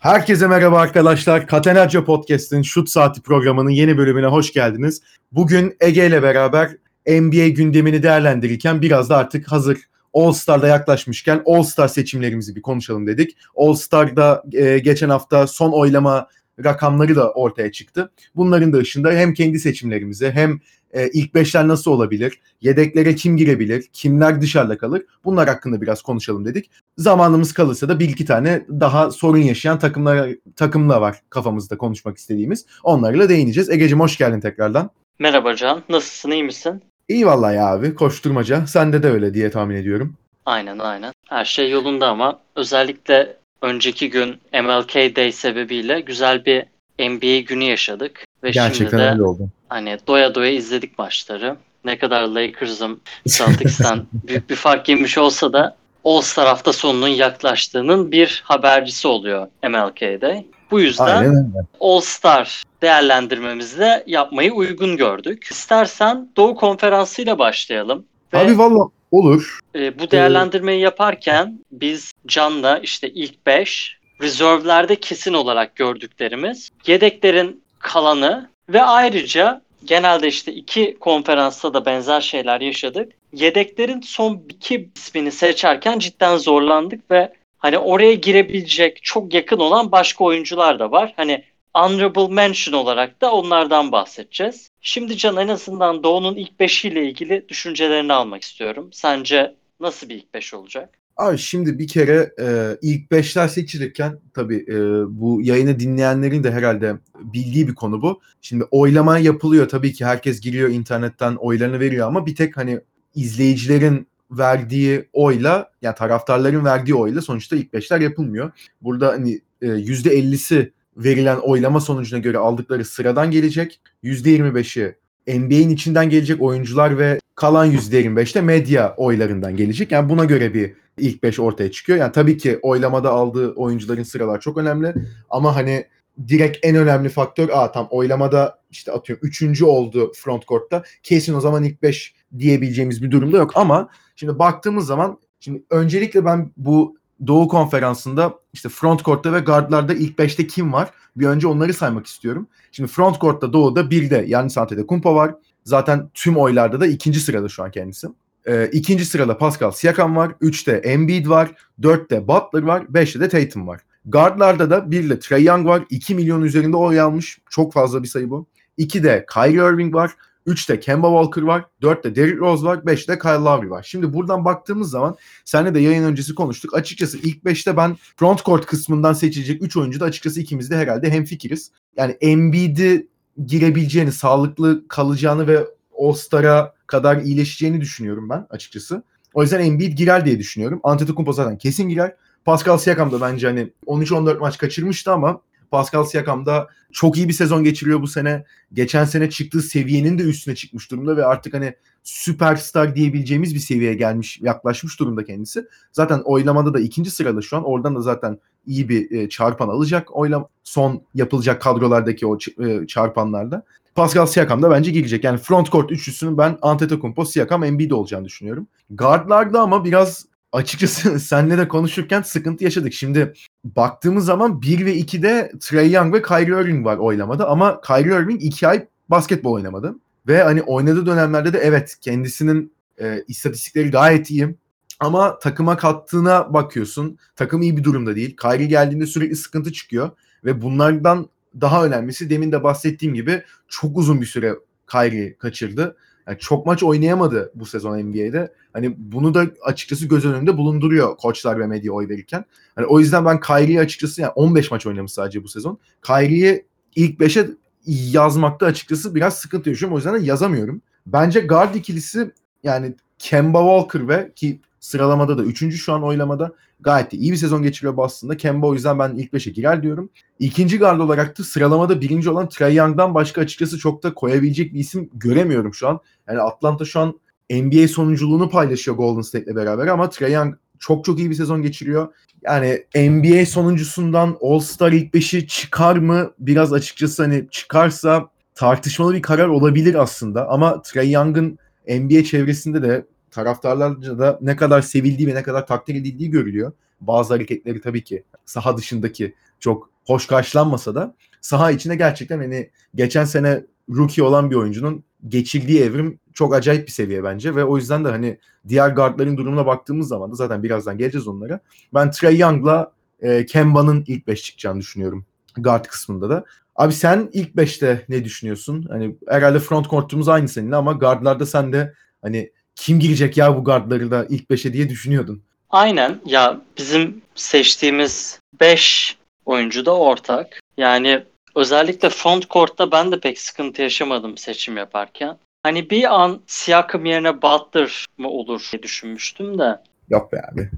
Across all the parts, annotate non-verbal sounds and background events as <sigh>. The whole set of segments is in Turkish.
Herkese merhaba arkadaşlar. Katenaccio Podcast'in Şut Saati programının yeni bölümüne hoş geldiniz. Bugün Ege ile beraber NBA gündemini değerlendirirken biraz da artık hazır All Star'da yaklaşmışken All Star seçimlerimizi bir konuşalım dedik. All Star'da e, geçen hafta son oylama rakamları da ortaya çıktı. Bunların da ışığında hem kendi seçimlerimizi hem e, ilk beşler nasıl olabilir, yedeklere kim girebilir, kimler dışarıda kalır bunlar hakkında biraz konuşalım dedik. Zamanımız kalırsa da bir iki tane daha sorun yaşayan takımlar takımla var kafamızda konuşmak istediğimiz. Onlarla değineceğiz. Ege'cim hoş geldin tekrardan. Merhaba Can, nasılsın, iyi misin? İyi vallahi abi, koşturmaca. Sende de öyle diye tahmin ediyorum. Aynen aynen. Her şey yolunda ama özellikle önceki gün MLK Day sebebiyle güzel bir NBA günü yaşadık. Ve Gerçekten şimdi de öyle oldu. Hani doya doya izledik maçları. Ne kadar Lakers'ın Celtics'ten <laughs> büyük bir fark yemiş olsa da All-Star hafta sonunun yaklaştığının bir habercisi oluyor MLK Day. Bu yüzden. All-Star değerlendirmemizi de yapmayı uygun gördük. İstersen Doğu Konferansı ile başlayalım. Ve Abi valla olur. e, bu değerlendirmeyi yaparken biz Can'la işte ilk 5, rezervlerde kesin olarak gördüklerimiz, yedeklerin kalanı ve ayrıca genelde işte iki konferansta da benzer şeyler yaşadık. Yedeklerin son iki ismini seçerken cidden zorlandık ve hani oraya girebilecek çok yakın olan başka oyuncular da var. Hani honorable mention olarak da onlardan bahsedeceğiz. Şimdi Can en azından Doğu'nun ilk 5'iyle ilgili düşüncelerini almak istiyorum. Sence nasıl bir ilk 5 olacak? Abi şimdi bir kere e, ilk beşler seçilirken tabii e, bu yayını dinleyenlerin de herhalde bildiği bir konu bu. Şimdi oylama yapılıyor tabii ki herkes giriyor internetten oylarını veriyor ama bir tek hani izleyicilerin verdiği oyla yani taraftarların verdiği oyla sonuçta ilk beşler yapılmıyor. Burada hani e, %50'si verilen oylama sonucuna göre aldıkları sıradan gelecek. %25'i NBA'in içinden gelecek oyuncular ve kalan %25'te medya oylarından gelecek. Yani buna göre bir ilk 5 ortaya çıkıyor. Yani tabii ki oylamada aldığı oyuncuların sıralar çok önemli ama hani direkt en önemli faktör aa tam oylamada işte atıyorum 3. oldu frontcourt'ta kesin o zaman ilk 5 diyebileceğimiz bir durumda yok ama şimdi baktığımız zaman şimdi öncelikle ben bu Doğu Konferansı'nda işte frontcourt'ta ve guardlarda ilk 5'te kim var? Bir önce onları saymak istiyorum. Şimdi frontcourt'ta Doğu'da bir de Yannis Antetokounmpo var. Zaten tüm oylarda da ikinci sırada şu an kendisi. Ee, ikinci sırada Pascal Siakam var. Üçte Embiid var. Dörtte Butler var. Beşte de Tatum var. Guardlarda da bir de Trey Young var. 2 milyon üzerinde oy almış. Çok fazla bir sayı bu. İki de Kyrie Irving var. Üçte Kemba Walker var. Dörtte Derrick Rose var. Beşte Kyle Lowry var. Şimdi buradan baktığımız zaman seninle de yayın öncesi konuştuk. Açıkçası ilk beşte ben frontcourt kısmından seçilecek 3 oyuncu da açıkçası ikimiz de herhalde hemfikiriz. Yani Embiid'i girebileceğini, sağlıklı kalacağını ve All-Star'a kadar iyileşeceğini düşünüyorum ben açıkçası. O yüzden Embiid girer diye düşünüyorum. Antetokounmpo zaten kesin girer. Pascal Siakam da bence hani 13-14 maç kaçırmıştı ama Pascal Siakam da çok iyi bir sezon geçiriyor bu sene. Geçen sene çıktığı seviyenin de üstüne çıkmış durumda ve artık hani süperstar diyebileceğimiz bir seviyeye gelmiş, yaklaşmış durumda kendisi. Zaten oylamada da ikinci sırada şu an. Oradan da zaten iyi bir e, çarpan alacak. Oylam son yapılacak kadrolardaki o e, çarpanlarda. Pascal Siakam da bence girecek. Yani frontcourt üçlüsünün ben Antetokounmpo, Siakam, Embiid olacağını düşünüyorum. Guardlarda ama biraz açıkçası <laughs> seninle de konuşurken sıkıntı yaşadık. Şimdi baktığımız zaman 1 ve 2'de Trey Young ve Kyrie Irving var oylamada ama Kyrie Irving 2 ay basketbol oynamadı. Ve hani oynadığı dönemlerde de evet kendisinin e, istatistikleri gayet iyi. Ama takıma kattığına bakıyorsun. Takım iyi bir durumda değil. Kyrie geldiğinde sürekli sıkıntı çıkıyor. Ve bunlardan daha önemlisi demin de bahsettiğim gibi çok uzun bir süre Kyrie kaçırdı. Yani çok maç oynayamadı bu sezon NBA'de. Hani bunu da açıkçası göz önünde bulunduruyor koçlar ve medya oy verirken. Hani o yüzden ben Kyrie'yi açıkçası yani 15 maç oynamış sadece bu sezon. Kyrie'yi ilk 5'e yazmakta açıkçası biraz sıkıntı yaşıyorum. O yüzden de yazamıyorum. Bence guard ikilisi yani Kemba Walker ve ki sıralamada da 3. şu an oylamada gayet de iyi bir sezon geçiriyor Boston'da. Kemba o yüzden ben ilk 5'e girer diyorum. İkinci guard olarak da sıralamada birinci olan Trae Young'dan başka açıkçası çok da koyabilecek bir isim göremiyorum şu an. Yani Atlanta şu an NBA sonunculuğunu paylaşıyor Golden State'le beraber ama Trae Young çok çok iyi bir sezon geçiriyor. Yani NBA sonuncusundan All-Star ilk 5'i çıkar mı? Biraz açıkçası hani çıkarsa tartışmalı bir karar olabilir aslında. Ama Trae Young'ın NBA çevresinde de taraftarlarca da ne kadar sevildiği ve ne kadar takdir edildiği görülüyor. Bazı hareketleri tabii ki saha dışındaki çok hoş karşılanmasa da saha içinde gerçekten hani geçen sene rookie olan bir oyuncunun geçirdiği evrim çok acayip bir seviye bence ve o yüzden de hani diğer guardların durumuna baktığımız zaman da zaten birazdan geleceğiz onlara. Ben Trey Young'la e, Kemba'nın ilk 5 çıkacağını düşünüyorum guard kısmında da. Abi sen ilk 5'te ne düşünüyorsun? Hani herhalde front court'umuz aynı seninle ama guardlarda sen de hani kim girecek ya bu guardları da ilk 5'e diye düşünüyordun. Aynen ya bizim seçtiğimiz 5 oyuncu da ortak. Yani özellikle front court'ta ben de pek sıkıntı yaşamadım seçim yaparken. Hani bir an Siakam yerine Butler mı olur diye düşünmüştüm de. Yok be abi.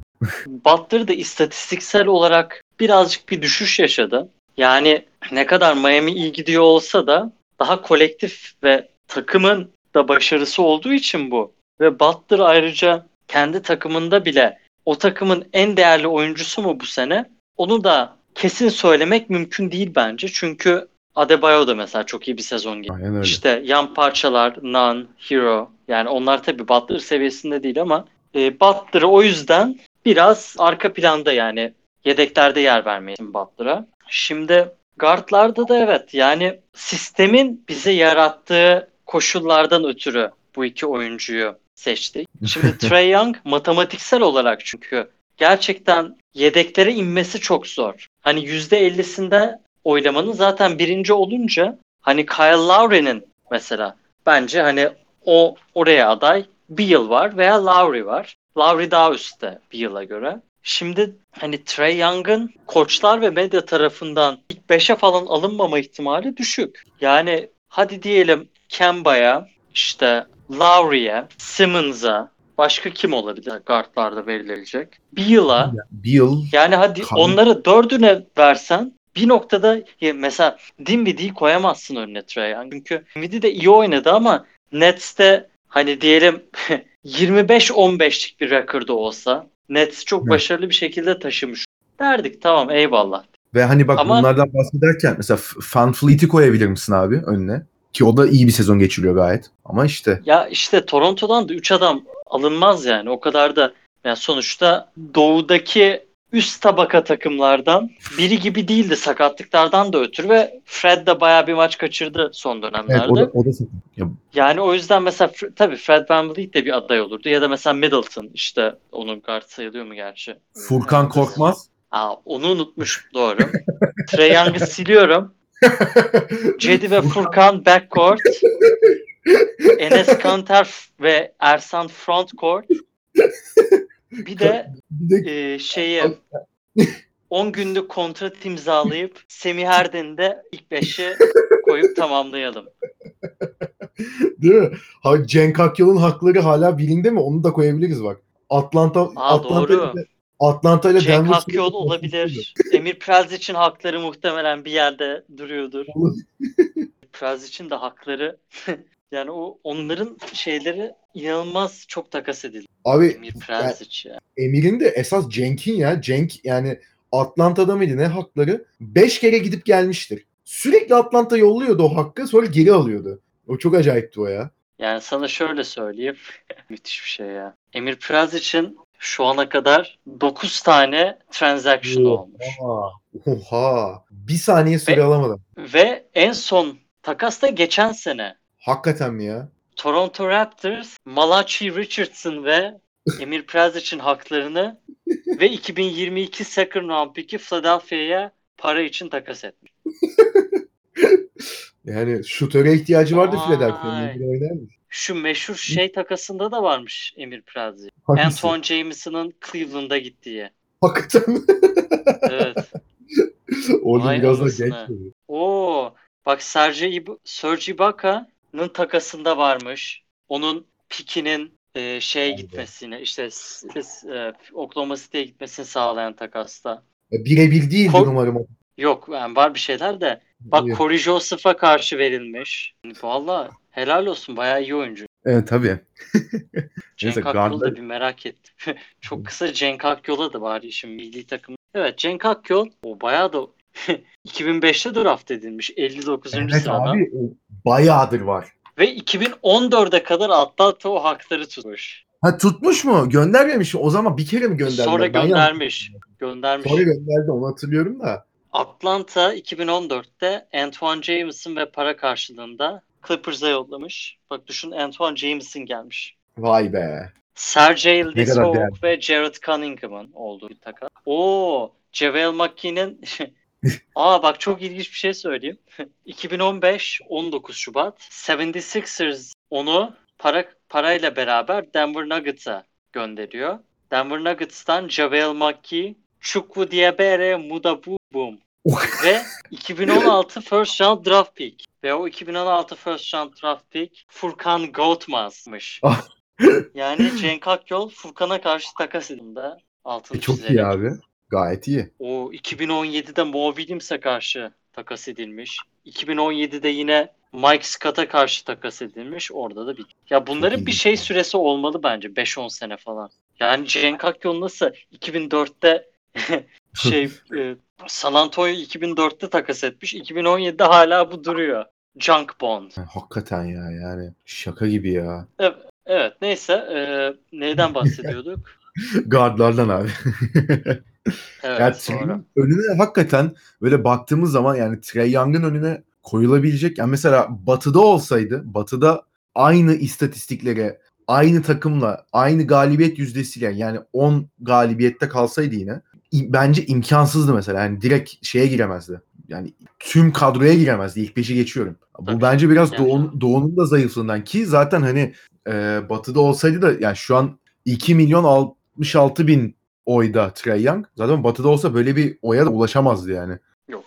Butler da istatistiksel olarak birazcık bir düşüş yaşadı. Yani ne kadar Miami iyi gidiyor olsa da daha kolektif ve takımın da başarısı olduğu için bu. Ve Butler ayrıca kendi takımında bile o takımın en değerli oyuncusu mu bu sene? Onu da kesin söylemek mümkün değil bence. Çünkü Adebayo da mesela çok iyi bir sezon öyle. İşte yan parçalar, non, hero. Yani onlar tabii Butler seviyesinde değil ama e, Butler'ı o yüzden biraz arka planda yani yedeklerde yer vermeyin Butler'a. Şimdi guardlarda da evet yani sistemin bize yarattığı koşullardan ötürü bu iki oyuncuyu seçtik. <laughs> Şimdi Trey Young matematiksel olarak çünkü gerçekten yedeklere inmesi çok zor. Hani %50'sinde oylamanın zaten birinci olunca hani Kyle Lowry'nin mesela bence hani o oraya aday bir yıl var veya Lowry var. Lowry daha üstte bir yıla göre. Şimdi hani Trey Young'ın koçlar ve medya tarafından ilk 5'e falan alınmama ihtimali düşük. Yani hadi diyelim Kemba'ya, işte Lowry'e, Simmons'a, başka kim olabilir guardlarda verilecek? Bir yıl yani hadi Kan- onları dördüne versen bir noktada mesela Dinwiddie'yi koyamazsın önüne Trae. Çünkü Dinwiddie de iyi oynadı ama Nets'te hani diyelim <laughs> 25-15'lik bir rekordu olsa Nets çok Evet. başarılı bir şekilde taşımış. Derdik tamam eyvallah. ve hani bak Ama- bunlardan bahsederken mesela Fan Fleet'i koyabilir misin abi önüne? Ki o da iyi bir sezon geçiriyor gayet. Ama işte Ya işte Toronto'dan da 3 adam alınmaz yani. O kadar da yani sonuçta doğudaki üst tabaka takımlardan biri gibi değildi sakatlıklardan da ötürü ve Fred de bayağı bir maç kaçırdı son evet dönemlerde. o da o da ya, Yani o yüzden mesela tabii Fred VanVleet de bir aday olurdu ya da mesela Middleton işte onun guard sayılıyor mu gerçi? Furkan Korkmaz Aa, onu unutmuş doğru. Trae Young'ı siliyorum. <laughs> Cedi ve Furkan backcourt. <laughs> Enes Kanter ve Ersan frontcourt. Bir de bir de e, şeyi 10 günlük kontrat imzalayıp Semih Erden'i de ilk 5'e koyup tamamlayalım. Değil mi? Ha, Cenk Akyol'un hakları hala birinde mi? Onu da koyabiliriz bak. Atlanta Aa, Atlanta doğru. Atlanta ile Cenk Denver Akyol olabilir. Emir Prez için hakları muhtemelen bir yerde duruyordur. Prez için de hakları <laughs> yani o onların şeyleri inanılmaz çok takas edildi. Abi Emir Prez için. ya. Emir'in de esas Cenk'in ya. Cenk yani Atlanta'da mıydı ne hakları? 5 kere gidip gelmiştir. Sürekli Atlanta yolluyordu o hakkı sonra geri alıyordu. O çok acayipti o ya. Yani sana şöyle söyleyeyim. <laughs> Müthiş bir şey ya. Emir Prez için şu ana kadar 9 tane transaction olmuş. Oha. Oha. Bir saniye süre Ve- alamadım. Ve en son takas da geçen sene. Hakikaten mi ya? Toronto Raptors, Malachi Richardson ve <laughs> Emir Prez için haklarını ve 2022 second round pick'i Philadelphia'ya para için takas etmiş. <laughs> Yani şutöre ihtiyacı vardı. Philadelphia'nın. Şu meşhur şey takasında da varmış Emir Prezi. Hangisi? Anton Jameson'ın Cleveland'a gittiği. Hakikaten mi? Evet. <laughs> Orada Vay biraz da anasını. genç tabii. Oo, bak Serge, Ib- Serge Ibaka'nın takasında varmış. Onun pikinin e, şeye Vay be. gitmesine işte s- s- e, Oklahoma City'ye gitmesini sağlayan takasta. Ya Birebir değildir Ko- umarım. Yok yani var bir şeyler de. Bak İyi. Corey Joseph'a karşı verilmiş. Valla helal olsun bayağı iyi oyuncu. Evet tabii. <laughs> Cenk Neyse, Akyol'u da bir merak ettim. <laughs> Çok kısa Cenk Akyol'a da var işin milli takım. Evet Cenk Akyol o bayağı da <laughs> 2005'te draft edilmiş 59. Evet sırada. abi bayağıdır var. Ve 2014'e kadar Atlanta o hakları tutmuş. Ha tutmuş mu? Göndermemiş. O zaman bir kere mi gönderdiler? Sonra göndermiş. Göndermiş. Sonra gönderdi onu hatırlıyorum da. Atlanta 2014'te Antoine Jameson ve para karşılığında Clippers'a yollamış. Bak düşün Antoine Jameson gelmiş. Vay be. Sergey değerli. ve Jared Cunningham'ın olduğu bir takım. Oo, JaVale McGee'nin <laughs> Aa bak çok ilginç bir şey söyleyeyim. <laughs> 2015 19 Şubat 76ers onu para parayla beraber Denver Nuggets'a gönderiyor. Denver Nuggets'tan JaVale McGee, Chukwu Diabere Mudabu Boom ve 2016 first round draft pick. Ve o 2016 first round draft pick Furkan Goatmaz'mış. <laughs> Ah. yani Cenk Akyol Furkan'a karşı takas edildi. Altını E, çok çizelim. iyi abi. Gayet iyi. O 2017'de Mo Williams'e karşı takas edilmiş. 2017'de yine Mike Scott'a karşı takas edilmiş. Orada da bir. Ya bunların bir şey ya. süresi olmalı bence. 5-10 sene falan. Yani Cenk Akyol nasıl 2004'te şey <laughs> e, San Antonio 2004'te takas etmiş. 2017'de hala bu duruyor. Junk Bond. Ha, Hakikaten ya yani. Şaka gibi ya. Evet neyse e, neyden <laughs> bahsediyorduk? Guardlardan abi. <laughs> Evet Ya sonra. Trey'in önüne hakikaten böyle baktığımız zaman yani Trey Young'ın önüne koyulabilecek. Yani mesela Batı'da olsaydı, Batı'da aynı istatistiklere, aynı takımla, aynı galibiyet yüzdesiyle yani 10 galibiyette kalsaydı yine bence imkansızdı mesela. Yani direkt şeye giremezdi. Yani tüm kadroya giremezdi. İlk beşi geçiyorum. Bu Tabii. bence biraz Yani- Doğu'nun, Doğu'nun da zayıflığından ki zaten hani e, Batı'da olsaydı da yani şu an 2 milyon 66 bin oyda Trey Young. Zaten Batı'da olsa böyle bir oya da ulaşamazdı yani. Yok.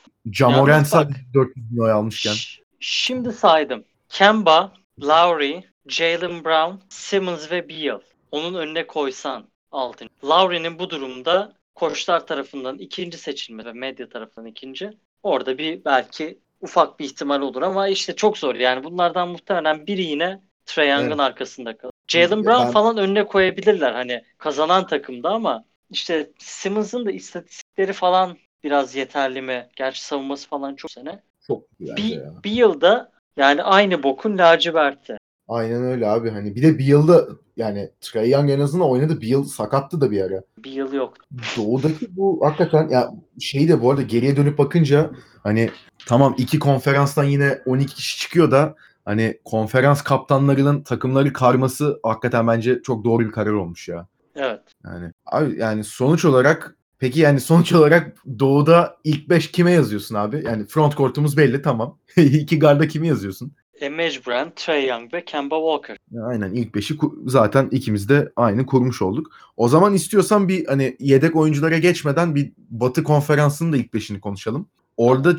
Bak- sadece 400 bin oy almışken. Şimdi saydım. Kemba, Lowry, Jalen Brown, Simmons ve Beal. Onun önüne koysan altın. Lowry'nin bu durumda koçlar tarafından ikinci seçilme ve medya tarafından ikinci. Orada bir belki ufak bir ihtimal olur ama işte çok zor. Yani bunlardan muhtemelen biri yine Trae Young'ın Evet. arkasında kalır. Jalen Brown ben- falan önüne koyabilirler hani kazanan takımda ama işte Simmons'ın da istatistikleri falan biraz yeterli mi? Gerçi savunması falan çok sene. Çok bence Bir, ya. bir yılda yani aynı bokun laciverti. Aynen öyle abi. Hani bir de bir yılda yani Trey Young en azından oynadı. Bir yıl sakattı da bir ara. Bir yıl yok. Doğudaki bu hakikaten ya şey de bu arada geriye dönüp bakınca hani tamam iki konferanstan yine 12 kişi çıkıyor da hani konferans kaptanlarının takımları karması hakikaten bence çok doğru bir karar olmuş ya. Evet. Yani abi yani sonuç olarak peki yani sonuç olarak Doğu'da ilk 5 kime yazıyorsun abi? Yani front court'umuz belli tamam. <laughs> İki garda kimi yazıyorsun? E mecburen Trae Young ve Kemba Walker. Aynen ilk 5'i zaten ikimiz de aynı kurmuş olduk. O zaman istiyorsan bir hani yedek oyunculara geçmeden bir Batı konferansının da ilk 5'ini konuşalım. Orada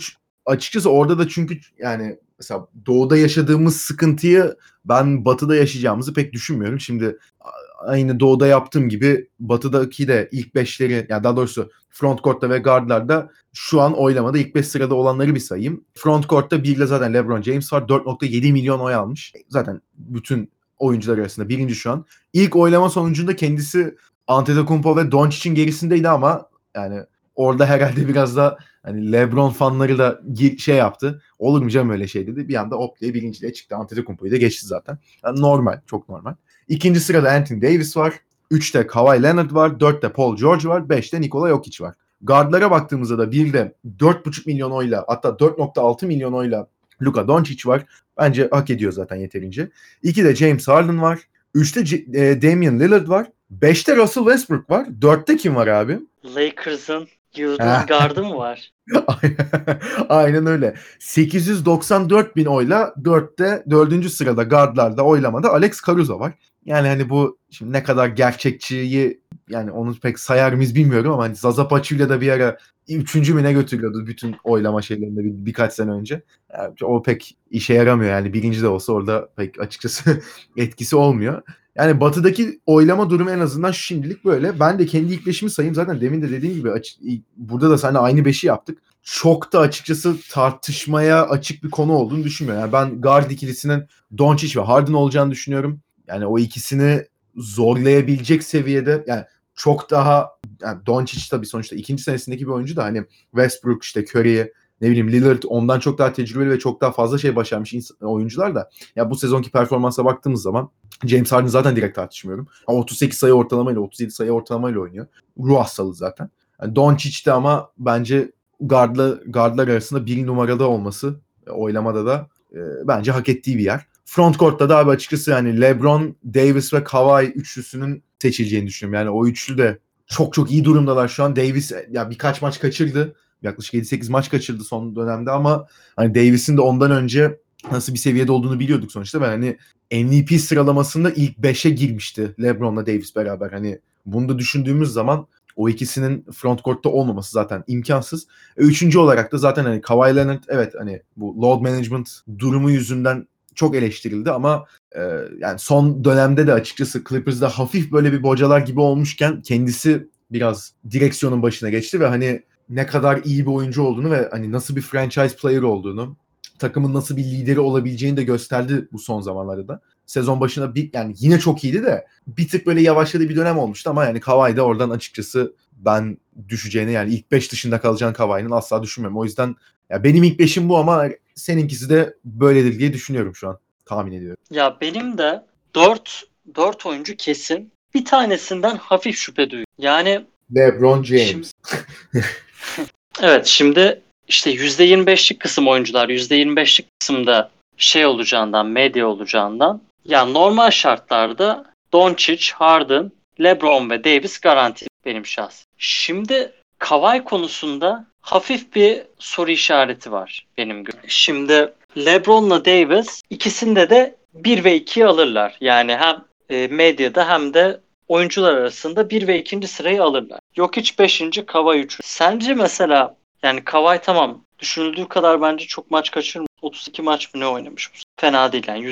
açıkçası orada da çünkü yani mesela Doğu'da yaşadığımız sıkıntıyı ben Batı'da yaşayacağımızı pek düşünmüyorum. Şimdi aynı Doğu'da yaptığım gibi Batı'daki de ilk 5'leri yani daha doğrusu front court'ta ve guard'larda şu an oylamada ilk 5 sırada olanları bir sayayım. Front court'ta bir ile zaten LeBron James var. 4.7 milyon oy almış. Zaten bütün oyuncular arasında birinci şu an. İlk oylama sonucunda kendisi Antetokounmpo ve Doncic'in gerisindeydi ama yani orada herhalde biraz da hani LeBron fanları da şey yaptı. Olur mu canım öyle şey dedi. Bir anda hop diye birinciliğe çıktı. Antetokounmpo'yu da geçti zaten. Yani normal, çok normal. İkinci sırada Anthony Davis var. Üçte Kawhi Leonard var. Dörtte Paul George var. Beşte Nikola Jokic var. Guardlara baktığımızda da bir de 4,5 milyon oyla hatta 4,6 milyon oyla Luka Doncic var. Bence hak ediyor zaten yeterince. İki de James Harden var. Üçte C- e, Damian Lillard var. Beşte Russell Westbrook var. Dörtte kim var abi? Lakers'ın yıldız gardı mı var? <laughs> Aynen öyle. 894 bin oyla dörtte dördüncü sırada guardlarda oylamada Alex Caruso var. Yani hani bu şimdi ne kadar gerçekçiyi yani onu pek sayar mıyız bilmiyorum ama hani Zaza Pachulia da bir ara üçüncü mü ne götürüyordu bütün oylama şeylerinde bir, birkaç sene önce. Yani o pek işe yaramıyor yani birinci de olsa orada pek açıkçası <laughs> etkisi olmuyor. Yani batıdaki oylama durumu en azından şimdilik böyle. Ben de kendi ilk beşimi sayayım. Zaten demin de dediğim gibi açık, burada da seninle aynı beşi yaptık. Çok da açıkçası tartışmaya açık bir konu olduğunu düşünmüyorum. Yani ben guard ikilisinin Doncic ve Harden olacağını düşünüyorum. Yani o ikisini zorlayabilecek seviyede yani çok daha yani Doncic tabii sonuçta ikinci senesindeki bir oyuncu da hani Westbrook işte Curry'i ne bileyim Lillard ondan çok daha tecrübeli ve çok daha fazla şey başarmış oyuncular da ya bu sezonki performansa baktığımız zaman James Harden zaten direkt tartışmıyorum. Ama 38 sayı ortalamayla 37 sayı ortalamayla oynuyor. Ruh hastalığı zaten. Yani Doncic de ama bence guardla, guardlar arasında bir numarada olması oylamada da e, bence hak ettiği bir yer. Frontcourt'ta da abi açıkçası yani LeBron, Davis ve Kawhi üçlüsünün seçileceğini düşünüyorum. Yani o üçlü de çok çok iyi durumdalar şu an. Davis ya birkaç maç kaçırdı. Yaklaşık 7-8 maç kaçırdı son dönemde ama hani Davis'in de ondan önce nasıl bir seviyede olduğunu biliyorduk sonuçta. Ben hani MVP sıralamasında ilk 5'e girmişti LeBron'la Davis beraber. Hani bunu da düşündüğümüz zaman o ikisinin frontcourt'ta olmaması zaten imkansız. E, üçüncü olarak da zaten hani Kawhi Leonard evet hani bu load management durumu yüzünden çok eleştirildi ama e, yani son dönemde de açıkçası Clippers'da hafif böyle bir bocalar gibi olmuşken kendisi biraz direksiyonun başına geçti ve hani ne kadar iyi bir oyuncu olduğunu ve hani nasıl bir franchise player olduğunu, takımın nasıl bir lideri olabileceğini de gösterdi bu son zamanlarda da. Sezon başına bir yani yine çok iyiydi de bir tık böyle yavaşladığı bir dönem olmuştu ama yani Kawhi de oradan açıkçası ben düşeceğini yani ilk 5 dışında kalacağını Kawhi'nin asla düşünmüyorum. O yüzden ya benim ilk 5'im bu ama seninkisi de böyledir diye düşünüyorum şu an. Tahmin ediyorum. Ya benim de 4 4 oyuncu kesin. Bir tanesinden hafif şüphe duyuyorum. Yani LeBron James. Şimdi, <laughs> evet şimdi işte %25'lik kısım oyuncular %25'lik kısımda şey olacağından, medya olacağından ya normal şartlarda Doncic, Harden, LeBron ve Davis garanti benim şahs. Şimdi Kawhi konusunda hafif bir soru işareti var benim gözümde. Şimdi LeBron'la Davis ikisinde de 1 ve 2'yi alırlar. Yani hem e, medyada hem de oyuncular arasında 1 ve 2. sırayı alırlar. Yok hiç 5. Kawhi 3. Sence mesela yani Kawhi tamam düşünüldüğü kadar bence çok maç kaçırmış. 32 maç mı ne oynamış? Fena değil yani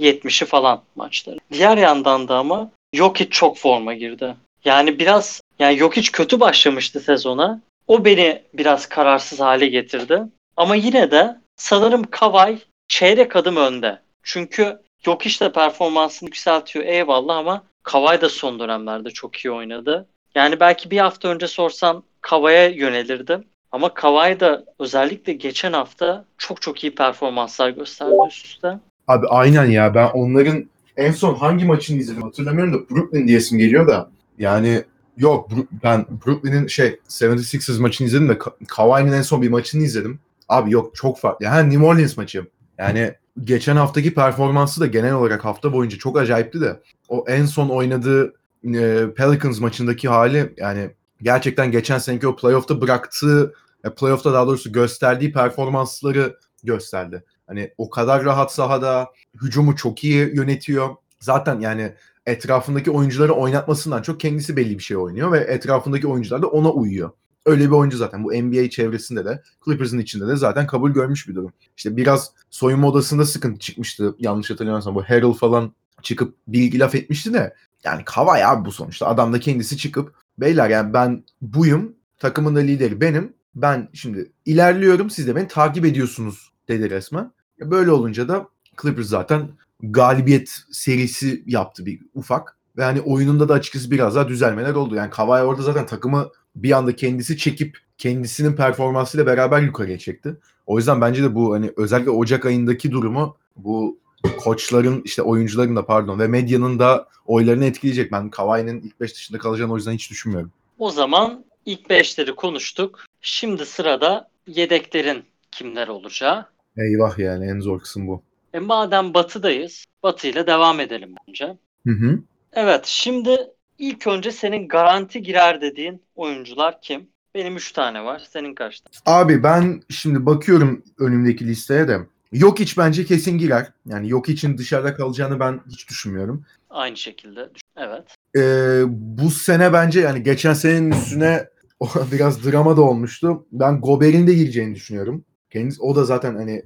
%70'i falan maçları. Diğer yandan da ama Jokic çok forma girdi. Yani biraz yani Jokic kötü başlamıştı sezona. O beni biraz kararsız hale getirdi. Ama yine de sanırım Kawhi çeyrek adım önde. Çünkü Jokic de performansını yükseltiyor eyvallah ama Kawhi da son dönemlerde çok iyi oynadı. Yani belki bir hafta önce sorsan Kawhi'ye yönelirdim. Ama Kawhi da özellikle geçen hafta çok çok iyi performanslar gösterdi üst üste. Abi aynen ya ben onların en son hangi maçını izledim hatırlamıyorum da Brooklyn diyesim geliyor da yani yok ben Brooklyn'in şey 76ers maçını izledim de Kawhi'nin en son bir maçını izledim. Abi yok çok farklı. Yani New Orleans maçı. Yani geçen haftaki performansı da genel olarak hafta boyunca çok acayipti de o en son oynadığı e, Pelicans maçındaki hali yani gerçekten geçen seneki o playoff'ta bıraktığı playoff'ta daha doğrusu gösterdiği performansları gösterdi. Hani o kadar rahat sahada hücumu çok iyi yönetiyor. Zaten yani etrafındaki oyuncuları oynatmasından çok kendisi belli bir şey oynuyor ve etrafındaki oyuncular da ona uyuyor. Öyle bir oyuncu zaten. Bu NBA çevresinde de Clippers'ın içinde de zaten kabul görmüş bir durum. İşte biraz soyunma odasında sıkıntı çıkmıştı. Yanlış hatırlamıyorsam bu Harrell falan çıkıp bilgi laf etmişti de yani Kawhi abi bu sonuçta. Adam da kendisi çıkıp beyler yani ben buyum. Takımın da lideri benim. Ben şimdi ilerliyorum. Siz de beni takip ediyorsunuz dedi resmen. Böyle olunca da Clippers zaten galibiyet serisi yaptı bir ufak. Ve hani oyununda da açıkçası biraz daha düzelmeler oldu. Yani Kawhi orada zaten takımı bir anda kendisi çekip kendisinin performansıyla beraber yukarıya çekti. O yüzden bence de bu hani özellikle Ocak ayındaki durumu bu koçların işte oyuncuların da pardon ve medyanın da oylarını etkileyecek. Ben Kawhi'nin ilk 5 dışında kalacağını o yüzden hiç düşünmüyorum. O zaman ilk 5'leri konuştuk. Şimdi sırada yedeklerin kimler olacağı. Eyvah yani en zor kısım bu. E madem batıdayız, batı ile devam edelim bence. Hı hı. Evet şimdi ilk önce senin garanti girer dediğin oyuncular kim? Benim 3 tane var. Senin kaç tane? Abi ben şimdi bakıyorum önümdeki listeye de. Yok hiç bence kesin girer. Yani yok için dışarıda kalacağını ben hiç düşünmüyorum. Aynı şekilde. Evet. Ee, bu sene bence yani geçen senenin üstüne <laughs> biraz drama da olmuştu. Ben Gober'in de gireceğini düşünüyorum. Kendisi, o da zaten hani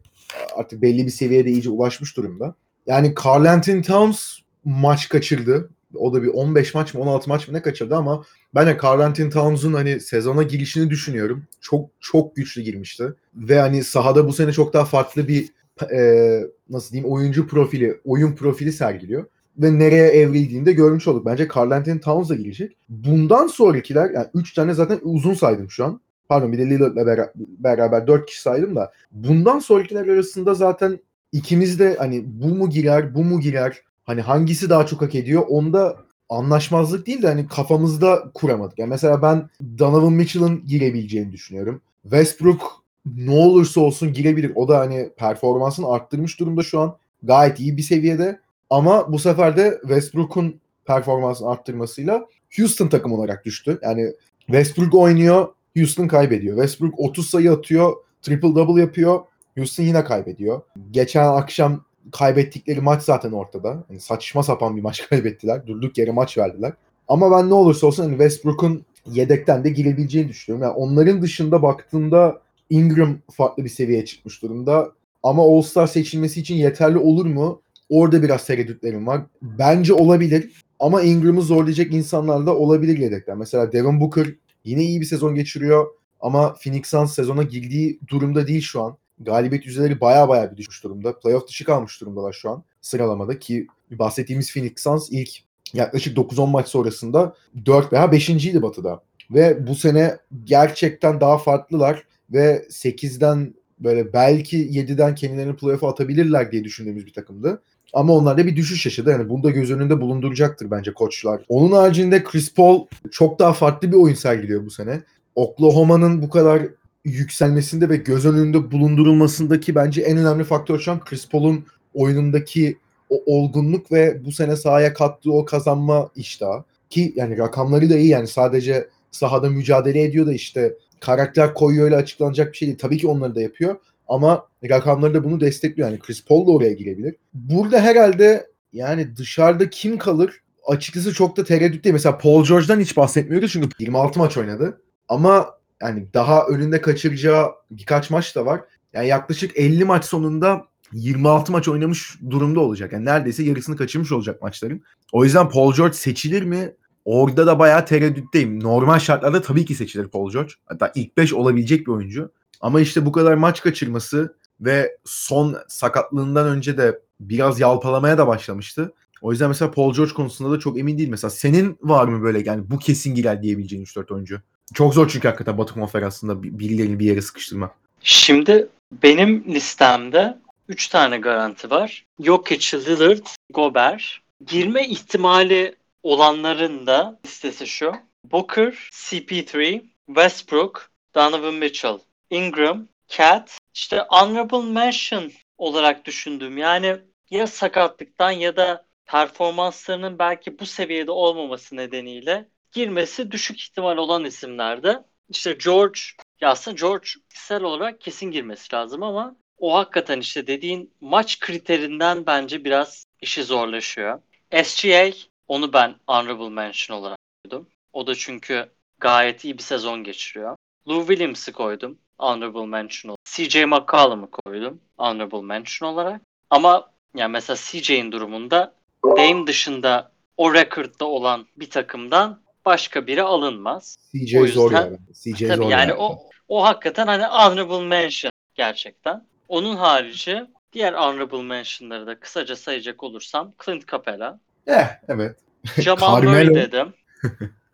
artık belli bir seviyede iyice ulaşmış durumda. Yani Carl Anthony Towns maç kaçırdı. O da bir 15 maç mı 16 maç mı ne kaçırdı ama ben de Carl Anthony Towns'un hani sezona girişini düşünüyorum. Çok çok güçlü girmişti. Ve hani sahada bu sene çok daha farklı bir e, nasıl diyeyim oyuncu profili, oyun profili sergiliyor. Ve nereye evrildiğini de görmüş olduk. Bence Carl Anthony Towns da girecek. Bundan sonrakiler yani 3 tane zaten uzun saydım şu an. Pardon bir de Lillard'la beraber, beraber 4 kişi saydım da. Bundan sonrakiler arasında zaten ikimiz de hani bu mu girer, bu mu girer hani hangisi daha çok hak ediyor onda anlaşmazlık değil de hani kafamızda kuramadık. Yani mesela ben Donovan Mitchell'ın girebileceğini düşünüyorum. Westbrook ne olursa olsun girebilir. O da hani performansını arttırmış durumda şu an. Gayet iyi bir seviyede. Ama bu sefer de Westbrook'un performansını arttırmasıyla Houston takım olarak düştü. Yani Westbrook oynuyor, Houston kaybediyor. Westbrook 30 sayı atıyor, triple double yapıyor. Houston yine kaybediyor. Geçen akşam kaybettikleri maç zaten ortada. Yani saçma sapan bir maç <laughs> kaybettiler. Durduk yere maç verdiler. Ama ben ne olursa olsun hani Westbrook'un yedekten de girebileceğini düşünüyorum. Yani onların dışında baktığında Ingram farklı bir seviyeye çıkmış durumda. Ama All-Star seçilmesi için yeterli olur mu? Orada biraz tereddütlerim var. Bence olabilir. Ama Ingram'ı zorlayacak insanlar da olabilir yedekten. Mesela Devin Booker yine iyi bir sezon geçiriyor. Ama Phoenix Suns sezona girdiği durumda değil şu an. Galibiyet yüzdeleri baya baya bir düşmüş durumda. Playoff dışı kalmış durumdalar şu an sıralamada ki bahsettiğimiz Phoenix Suns ilk yaklaşık 9-10 maç sonrasında 4 veya 5.ydi batıda. Ve bu sene gerçekten daha farklılar ve 8'den böyle belki 7'den kendilerini playoff'a atabilirler diye düşündüğümüz bir takımdı. Ama onlar da bir düşüş yaşadı. Yani bunu da göz önünde bulunduracaktır bence koçlar. Onun haricinde Chris Paul çok daha farklı bir oyun sergiliyor bu sene. Oklahoma'nın bu kadar yükselmesinde ve göz önünde bulundurulmasındaki bence en önemli faktör şu an Chris Paul'un oyunundaki o olgunluk ve bu sene sahaya kattığı o kazanma iştahı. Ki yani rakamları da iyi yani sadece sahada mücadele ediyor da işte karakter koyuyor öyle açıklanacak bir şey değil. Tabii ki onları da yapıyor ama rakamları da bunu destekliyor. Yani Chris Paul da oraya girebilir. Burada herhalde yani dışarıda kim kalır? Açıkçası çok da tereddüt değil. Mesela Paul George'dan hiç bahsetmiyoruz çünkü 26 maç oynadı. Ama yani daha önünde kaçıracağı birkaç maç da var. Yani yaklaşık 50 maç sonunda 26 maç oynamış durumda olacak. Yani neredeyse yarısını kaçırmış olacak maçların. O yüzden Paul George seçilir mi? Orada da bayağı tereddütteyim. Normal şartlarda tabii ki seçilir Paul George. Hatta ilk 5 olabilecek bir oyuncu. Ama işte bu kadar maç kaçırması ve son sakatlığından önce de biraz yalpalamaya da başlamıştı. O yüzden mesela Paul George konusunda da çok emin değil. Mesela senin var mı böyle yani bu kesin girer diyebileceğin 3-4 oyuncu? Çok zor çünkü hakikaten Batı Konferansı'nda birilerini bir yere sıkıştırmak. Şimdi benim listemde 3 tane garanti var. Jokic, Lillard, Gobert. Girme ihtimali olanların da listesi şu. Booker, CP3, Westbrook, Donovan Mitchell, Ingram, Cat. İşte honorable mention olarak düşündüğüm yani ya sakatlıktan ya da performanslarının belki bu seviyede olmaması nedeniyle girmesi düşük ihtimal olan isimlerde. İşte George, ya aslında George kişisel olarak kesin girmesi lazım ama o hakikaten işte dediğin maç kriterinden bence biraz işi zorlaşıyor. SGA onu ben honorable mention olarak koydum. O da çünkü gayet iyi bir sezon geçiriyor. Lou Williams'ı koydum honorable mention olarak. CJ McCollum'u koydum honorable mention olarak. Ama yani mesela CJ'in durumunda Dame dışında o record'da olan bir takımdan başka biri alınmaz. CJ O yüzden- zor yani. CJ Tabii zor yani o o hakikaten hani honorable mention gerçekten. Onun harici diğer honorable mention'ları da kısaca sayacak olursam Clint Capela, Eh evet. Jamal Murray dedim. <laughs>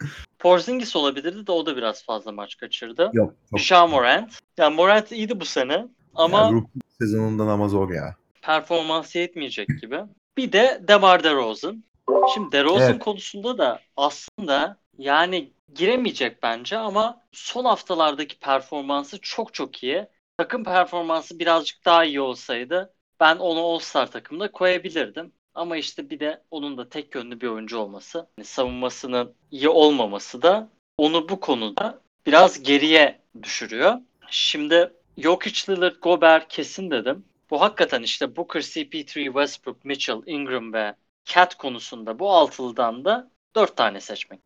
Porzingis olabilirdi de o da biraz fazla maç kaçırdı. Yok. Ja Morant. Yani Morant iyiydi bu sene ama Yani rookie sezonundan ama zor ya. performansı yetmeyecek gibi. Bir de DeMar DeRozan. Şimdi DeRozan Evet. konusunda da aslında yani giremeyecek bence ama son haftalardaki performansı çok çok iyi. Takım performansı birazcık daha iyi olsaydı ben onu All-Star takımda koyabilirdim. Ama işte bir de onun da tek yönlü bir oyuncu olması, yani savunmasının iyi olmaması da onu bu konuda biraz geriye düşürüyor. Şimdi Jokic, Lillard, Gobert kesin dedim. Bu hakikaten işte Booker, CP3, Westbrook, Mitchell, Ingram ve Cat konusunda bu altılıdan da dört tane seçmek.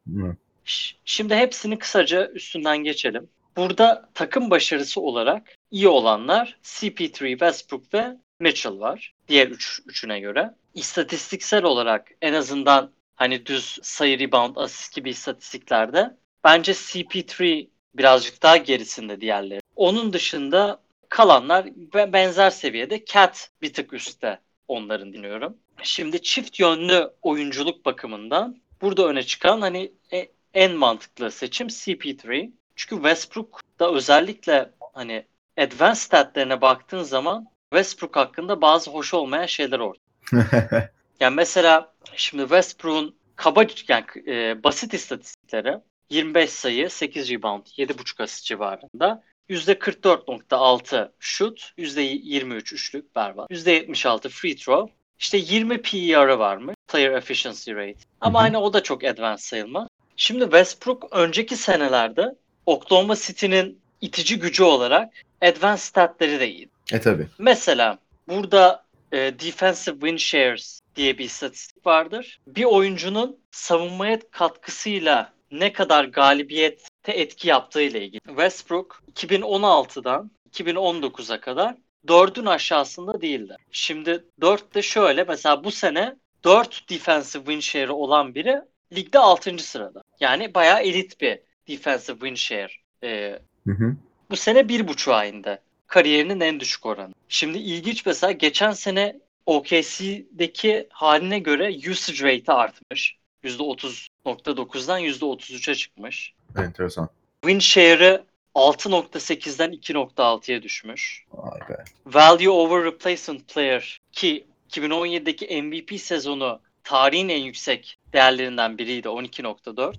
Ş- Şimdi hepsini kısaca üstünden geçelim. Burada takım başarısı olarak iyi olanlar CP3, Westbrook ve Mitchell var. Diğer üç, üçüne göre. İstatistiksel olarak en azından hani düz sayı, rebound, asist gibi istatistiklerde bence CP3 birazcık daha gerisinde diğerleri. Onun dışında kalanlar benzer seviyede Cat bir tık üstte onların dinliyorum. Şimdi çift yönlü oyunculuk bakımından burada öne çıkan hani e- en mantıklı seçim CP3. Çünkü Westbrook da özellikle hani advanced statlerine baktığın zaman Westbrook hakkında bazı hoş olmayan şeyler ortaya. <laughs> Yani mesela şimdi Westbrook'un kaba yani e, basit istatistikleri 25 sayı, 8 rebound, 7.5 asist civarında. %44.6 şut, %23 üçlük berbat, %76 free throw, işte 20 PER'ı varmış. Player Efficiency Rate. Ama hani o da çok advanced sayılmaz. Şimdi Westbrook önceki senelerde Oklahoma City'nin itici gücü olarak advanced statleri de iyi. E tabi. Mesela burada e, defensive win shares diye bir istatistik vardır. Bir oyuncunun savunmaya katkısıyla ne kadar galibiyette etki yaptığı ile ilgili. Westbrook 2016'dan 2019'a kadar 4'ün aşağısında değildi. Şimdi 4 de şöyle mesela bu sene 4 defensive win share'ı olan biri ligde 6. sırada. Yani bayağı elit bir defensive win share. E, Hı hı. bu sene bir buçuğa indi. Kariyerinin en düşük oranı. Şimdi ilginç mesela geçen sene OKC'deki haline göre usage rate'i artmış. %30.9'dan %33'e çıkmış. Enteresan. Win share'ı 6.8'den 2.6'ya düşmüş. Vay be. Value over replacement player ki 2017'deki MVP sezonu tarihin en yüksek değerlerinden biriydi 12.4.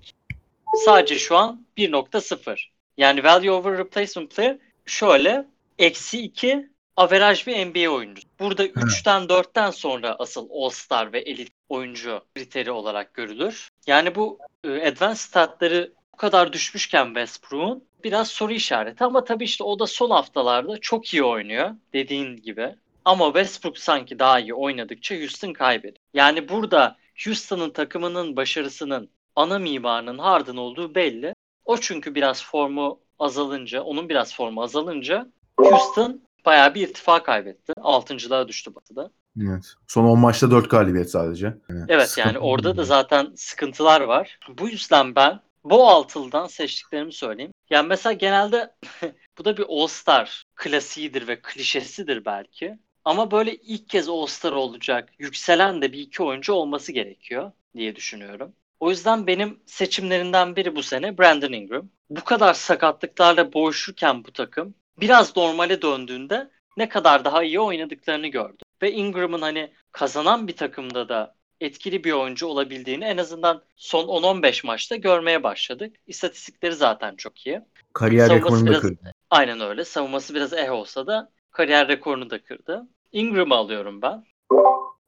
Sadece şu an 1.0. Yani value over replacement player şöyle eksi 2 averaj bir NBA oyuncusu. Burada 3'ten 4'ten sonra asıl All-Star ve elit oyuncu kriteri olarak görülür. Yani bu e, advanced statları bu kadar düşmüşken Westbrook'un biraz soru işareti ama tabii işte o da son haftalarda çok iyi oynuyor dediğin gibi. Ama Westbrook sanki daha iyi oynadıkça Houston kaybediyor. Yani burada Houston'ın takımının başarısının ana mimarının Harden olduğu belli. O çünkü biraz formu azalınca, onun biraz formu azalınca Houston bayağı bir irtifa kaybetti. Altıncılığa düştü batıda. Evet. Son 10 maçta 4 galibiyet sadece. Yani Evet sıkıntı yani orada da zaten sıkıntılar var. Bu yüzden ben bu altıldan seçtiklerimi söyleyeyim. Yani mesela genelde <laughs> bu da bir All-Star klasiğidir ve klişesidir belki. Ama böyle ilk kez All-Star olacak, yükselen de bir iki oyuncu olması gerekiyor diye düşünüyorum. O yüzden benim seçimlerinden biri bu sene Brandon Ingram. Bu kadar sakatlıklarla boğuşurken bu takım biraz normale döndüğünde ne kadar daha iyi oynadıklarını gördüm. Ve Ingram'ın hani kazanan bir takımda da etkili bir oyuncu olabildiğini en azından son 10-15 maçta görmeye başladık. İstatistikleri zaten çok iyi. Kariyer savunması rekorunu da kırdı. Aynen öyle. Savunması biraz eh olsa da kariyer rekorunu da kırdı. Ingram'ı alıyorum ben.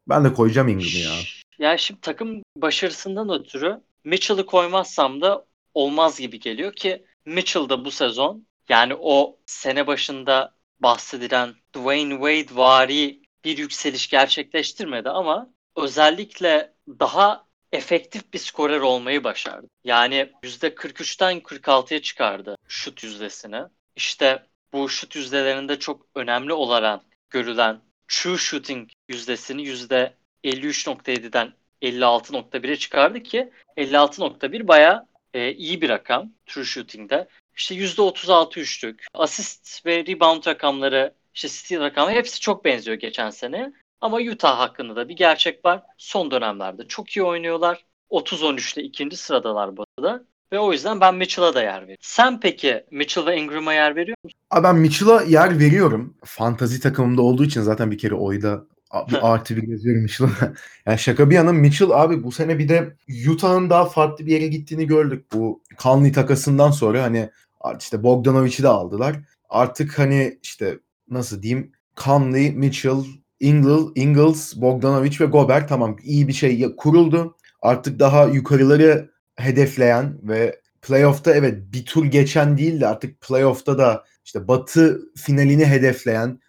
Ben de koyacağım Ingram'ı ya. Yani şimdi takım başarısından ötürü Mitchell'ı koymazsam da olmaz gibi geliyor ki Mitchell da bu sezon yani o sene başında bahsedilen Dwayne Wade vari bir yükseliş gerçekleştirmedi ama özellikle daha efektif bir skorer olmayı başardı. Yani %43'ten 46'ya çıkardı şut yüzdesini. İşte bu şut yüzdelerinde çok önemli olarak görülen true shooting yüzdesini %53.7'den 56.1'e çıkardı ki 56.1 bayağı e, iyi bir rakam true shooting'de. İşte %36 üçlük, asist ve rebound rakamları, işte steal rakamları hepsi çok benziyor geçen sene. Ama Utah hakkında da bir gerçek var. Son dönemlerde çok iyi oynuyorlar. 30-13'te ikinci sıradalar batıda. Ve o yüzden ben Mitchell'a da yer veriyorum. Sen peki Mitchell ve Ingram'a yer veriyor musun? Abi ben Mitchell'a yer veriyorum. Fantazi takımımda olduğu için zaten bir kere oyda bir artı bir yazıyorum Mitchell'a. <laughs> yani şaka bir yana Mitchell abi bu sene bir de Utah'ın daha farklı bir yere gittiğini gördük. Bu Conley takasından sonra hani işte Bogdanovic'i de aldılar. Artık hani işte nasıl diyeyim Conley, Mitchell, Ingles, Ingles, Bogdanovic ve Gobert tamam iyi bir şey kuruldu. Artık daha yukarıları hedefleyen ve playoff'ta evet bir tur geçen değil de artık playoff'ta da işte batı finalini hedefleyen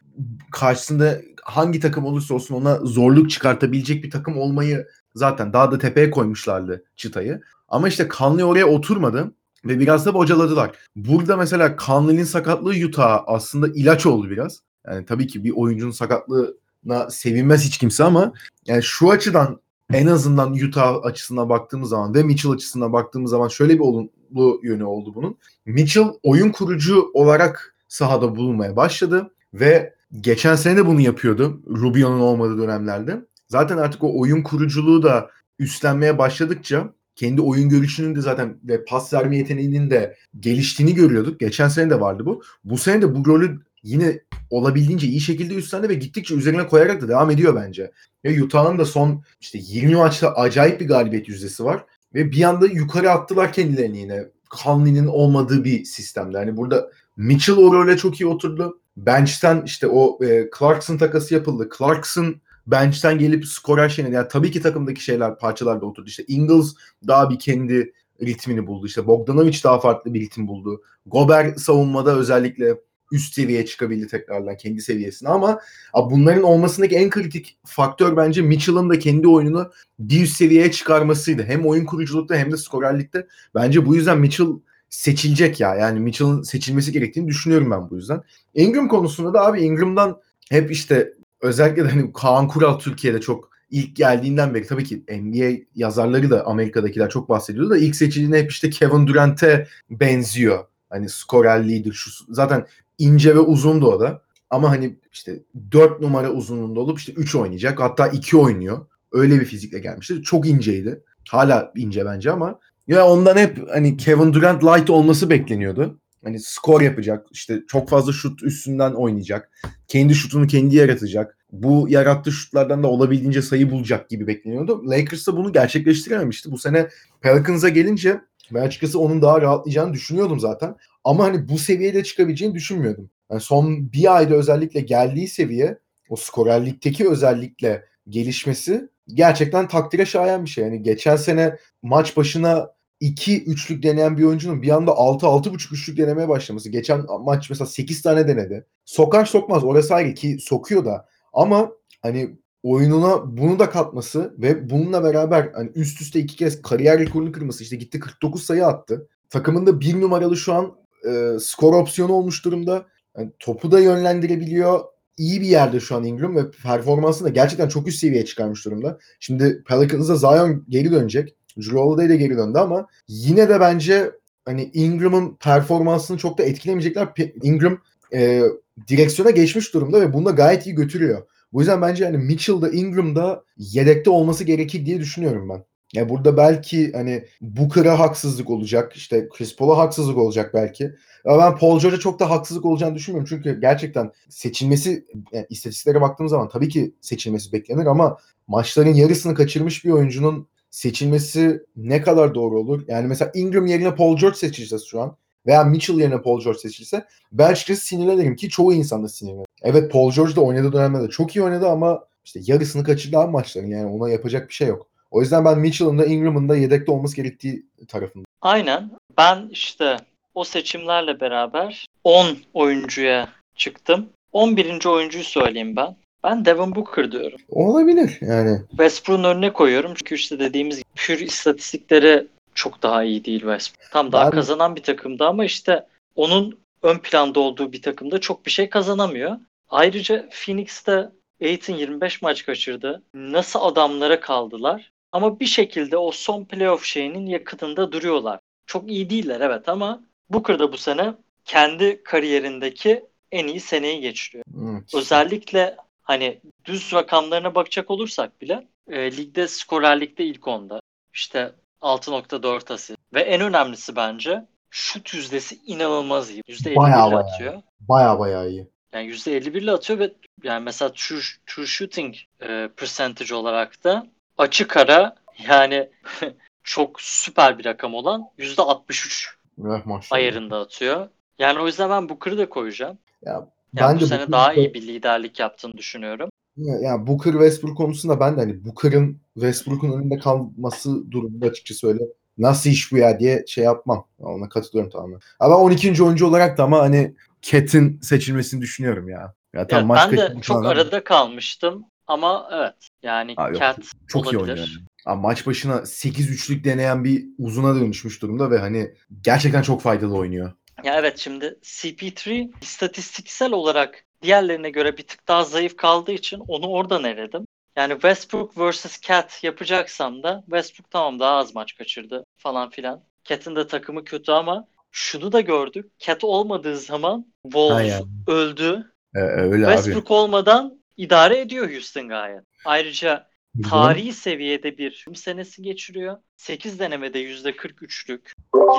karşısında hangi takım olursa olsun ona zorluk çıkartabilecek bir takım olmayı zaten daha da tepeye koymuşlardı çıtayı. Ama işte Conley oraya oturmadı ve biraz da bocaladılar. Burada mesela Conley'nin sakatlığı Utah aslında ilaç oldu biraz. Yani tabii ki bir oyuncunun sakatlığına sevinmez hiç kimse ama yani şu açıdan en azından Utah açısından baktığımız zaman ve Mitchell açısından baktığımız zaman şöyle bir olumlu yönü oldu bunun. Mitchell oyun kurucu olarak sahada bulunmaya başladı ve geçen sene de bunu yapıyordu Rubio'nun olmadığı dönemlerde. Zaten artık o oyun kuruculuğu da üstlenmeye başladıkça kendi oyun görüşünün de zaten ve pas verme yeteneğinin de geliştiğini görüyorduk. Geçen sene de vardı bu. Bu sene de bu rolü yine olabildiğince iyi şekilde üstlendi ve gittikçe üzerine koyarak da devam ediyor bence. Ve Utah'ın da son işte 20 maçta acayip bir galibiyet yüzdesi var. Ve bir anda yukarı attılar kendilerini yine. Conley'nin olmadığı bir sistemde. Yani burada Mitchell o role çok iyi oturdu. Bench'ten işte o e, Clarkson takası yapıldı. Clarkson bench'ten gelip skorer şeyine yani tabii ki takımdaki şeyler parçalar da oturdu. İşte Ingles daha bir kendi ritmini buldu. İşte Bogdanovic daha farklı bir ritim buldu. Gober savunmada özellikle üst seviyeye çıkabildi tekrardan kendi seviyesine ama bunların olmasındaki en kritik faktör bence Mitchell'ın da kendi oyununu bir üst seviyeye çıkarmasıydı. Hem oyun kuruculukta hem de skorerlikte. Bence bu yüzden Mitchell seçilecek ya. Yani Mitchell'ın seçilmesi gerektiğini düşünüyorum ben bu yüzden. Ingram konusunda da abi Ingram'dan hep işte özellikle de hani Kaan Kural Türkiye'de çok ilk geldiğinden beri tabii ki NBA yazarları da Amerika'dakiler çok bahsediyordu da ilk seçildiğinde hep işte Kevin Durant'e benziyor. Hani skorerliğidir şu zaten ince ve uzundu o da. Ama hani işte 4 numara uzunluğunda olup işte 3 oynayacak. Hatta 2 oynuyor. Öyle bir fizikle gelmişti. Çok inceydi. Hala ince bence ama ya ondan hep hani Kevin Durant light olması bekleniyordu. Hani skor yapacak. işte çok fazla şut üstünden oynayacak. Kendi şutunu kendi yaratacak. Bu yarattığı şutlardan da olabildiğince sayı bulacak gibi bekleniyordu. Lakers da bunu gerçekleştirememişti. Bu sene Pelicans'a gelince ben açıkçası onun daha rahatlayacağını düşünüyordum zaten. Ama hani bu seviyede çıkabileceğini düşünmüyordum. Yani son bir ayda özellikle geldiği seviye o skorerlikteki özellikle gelişmesi gerçekten takdire şayan bir şey. Yani geçen sene maç başına 2 üçlük deneyen bir oyuncunun bir anda 6 6,5 üçlük denemeye başlaması. Geçen maç mesela 8 tane denedi. Sokar sokmaz orası ayrı ki sokuyor da. Ama hani oyununa bunu da katması ve bununla beraber hani üst üste iki kez kariyer rekorunu kırması işte gitti 49 sayı attı. Takımında bir numaralı şu an e, skor opsiyonu olmuş durumda. Yani topu da yönlendirebiliyor. İyi bir yerde şu an Ingram ve performansını da gerçekten çok üst seviyeye çıkarmış durumda. Şimdi Pelicans'da Zion geri dönecek. Drew Holiday de geri döndü ama yine de bence hani Ingram'ın performansını çok da etkilemeyecekler. Ingram e, direksiyona geçmiş durumda ve bunu da gayet iyi götürüyor. Bu yüzden bence yani Mitchell'da Ingram'da yedekte olması gerekir diye düşünüyorum ben. Ya burada belki hani Booker'a haksızlık olacak. işte Chris Paul'a haksızlık olacak belki. Ama ben Paul George'a çok da haksızlık olacağını düşünmüyorum. Çünkü gerçekten seçilmesi yani istatistiklere baktığım zaman tabii ki seçilmesi beklenir ama maçların yarısını kaçırmış bir oyuncunun seçilmesi ne kadar doğru olur? Yani mesela Ingram yerine Paul George seçilse şu an veya Mitchell yerine Paul George seçilse ben açıkçası sinirlenirim ki çoğu insan da sinirlenir. Evet Paul George da oynadığı dönemde de çok iyi oynadı ama işte yarısını kaçırdı abi maçların yani ona yapacak bir şey yok. O yüzden ben Mitchell'ın da Ingram'ın da yedekte olması gerektiği tarafında. Aynen. Ben işte o seçimlerle beraber 10 oyuncuya çıktım. 11. oyuncuyu söyleyeyim ben. Ben Devin Booker diyorum. Olabilir yani. Westbrook'un önüne koyuyorum. Çünkü işte dediğimiz gibi pür istatistikleri çok daha iyi değil Westbrook. Tam daha ben... kazanan bir takımda ama işte onun ön planda olduğu bir takımda çok bir şey kazanamıyor. Ayrıca Phoenix'te Aiton 25 maç kaçırdı. Nasıl adamlara kaldılar? Ama bir şekilde o son playoff şeyinin yakınında duruyorlar. Çok iyi değiller evet ama Booker da bu sene kendi kariyerindeki en iyi seneyi geçiriyor. Evet. Özellikle hani düz rakamlarına bakacak olursak bile e, ligde skorerlikte ilk onda. İşte 6.4 asist. Ve en önemlisi bence şut yüzdesi inanılmaz iyi. %51 bayağı, atıyor. Baya baya iyi. Yani %51 ile atıyor ve yani mesela true, true shooting e, percentage olarak da açık ara yani <laughs> çok süper bir rakam olan %63 eh, ayarında atıyor. Yani o yüzden ben Booker'ı da koyacağım. Ya, yani bu sene Booker daha iyi bir liderlik yaptığını düşünüyorum. Ya, yani Booker Westbrook konusunda ben de hani Booker'ın Westbrook'un önünde kalması durumunda açıkçası öyle nasıl iş bu ya diye şey yapmam. Ona katılıyorum tamamen. Ama 12. oyuncu olarak da ama hani Cat'in seçilmesini düşünüyorum ya. Ya, tam ya ben de çok arada kalmıştım ama evet yani Aa, Cat yok, çok olabilir. iyi oynuyor. Yani. Abi maç başına 8 üçlük deneyen bir uzuna dönüşmüş durumda ve hani gerçekten çok faydalı oynuyor. Ya evet şimdi CP3 istatistiksel olarak diğerlerine göre bir tık daha zayıf kaldığı için onu oradan eledim. Yani Westbrook vs. Cat yapacaksam da Westbrook tamam daha az maç kaçırdı falan filan. Cat'in de takımı kötü ama şunu da gördük. Cat olmadığı zaman Wolves öldü. Ee, öyle Westbrook abi. olmadan idare ediyor Houston gayet. Ayrıca tarihi seviyede bir senesi geçiriyor. 8 denemede %43'lük.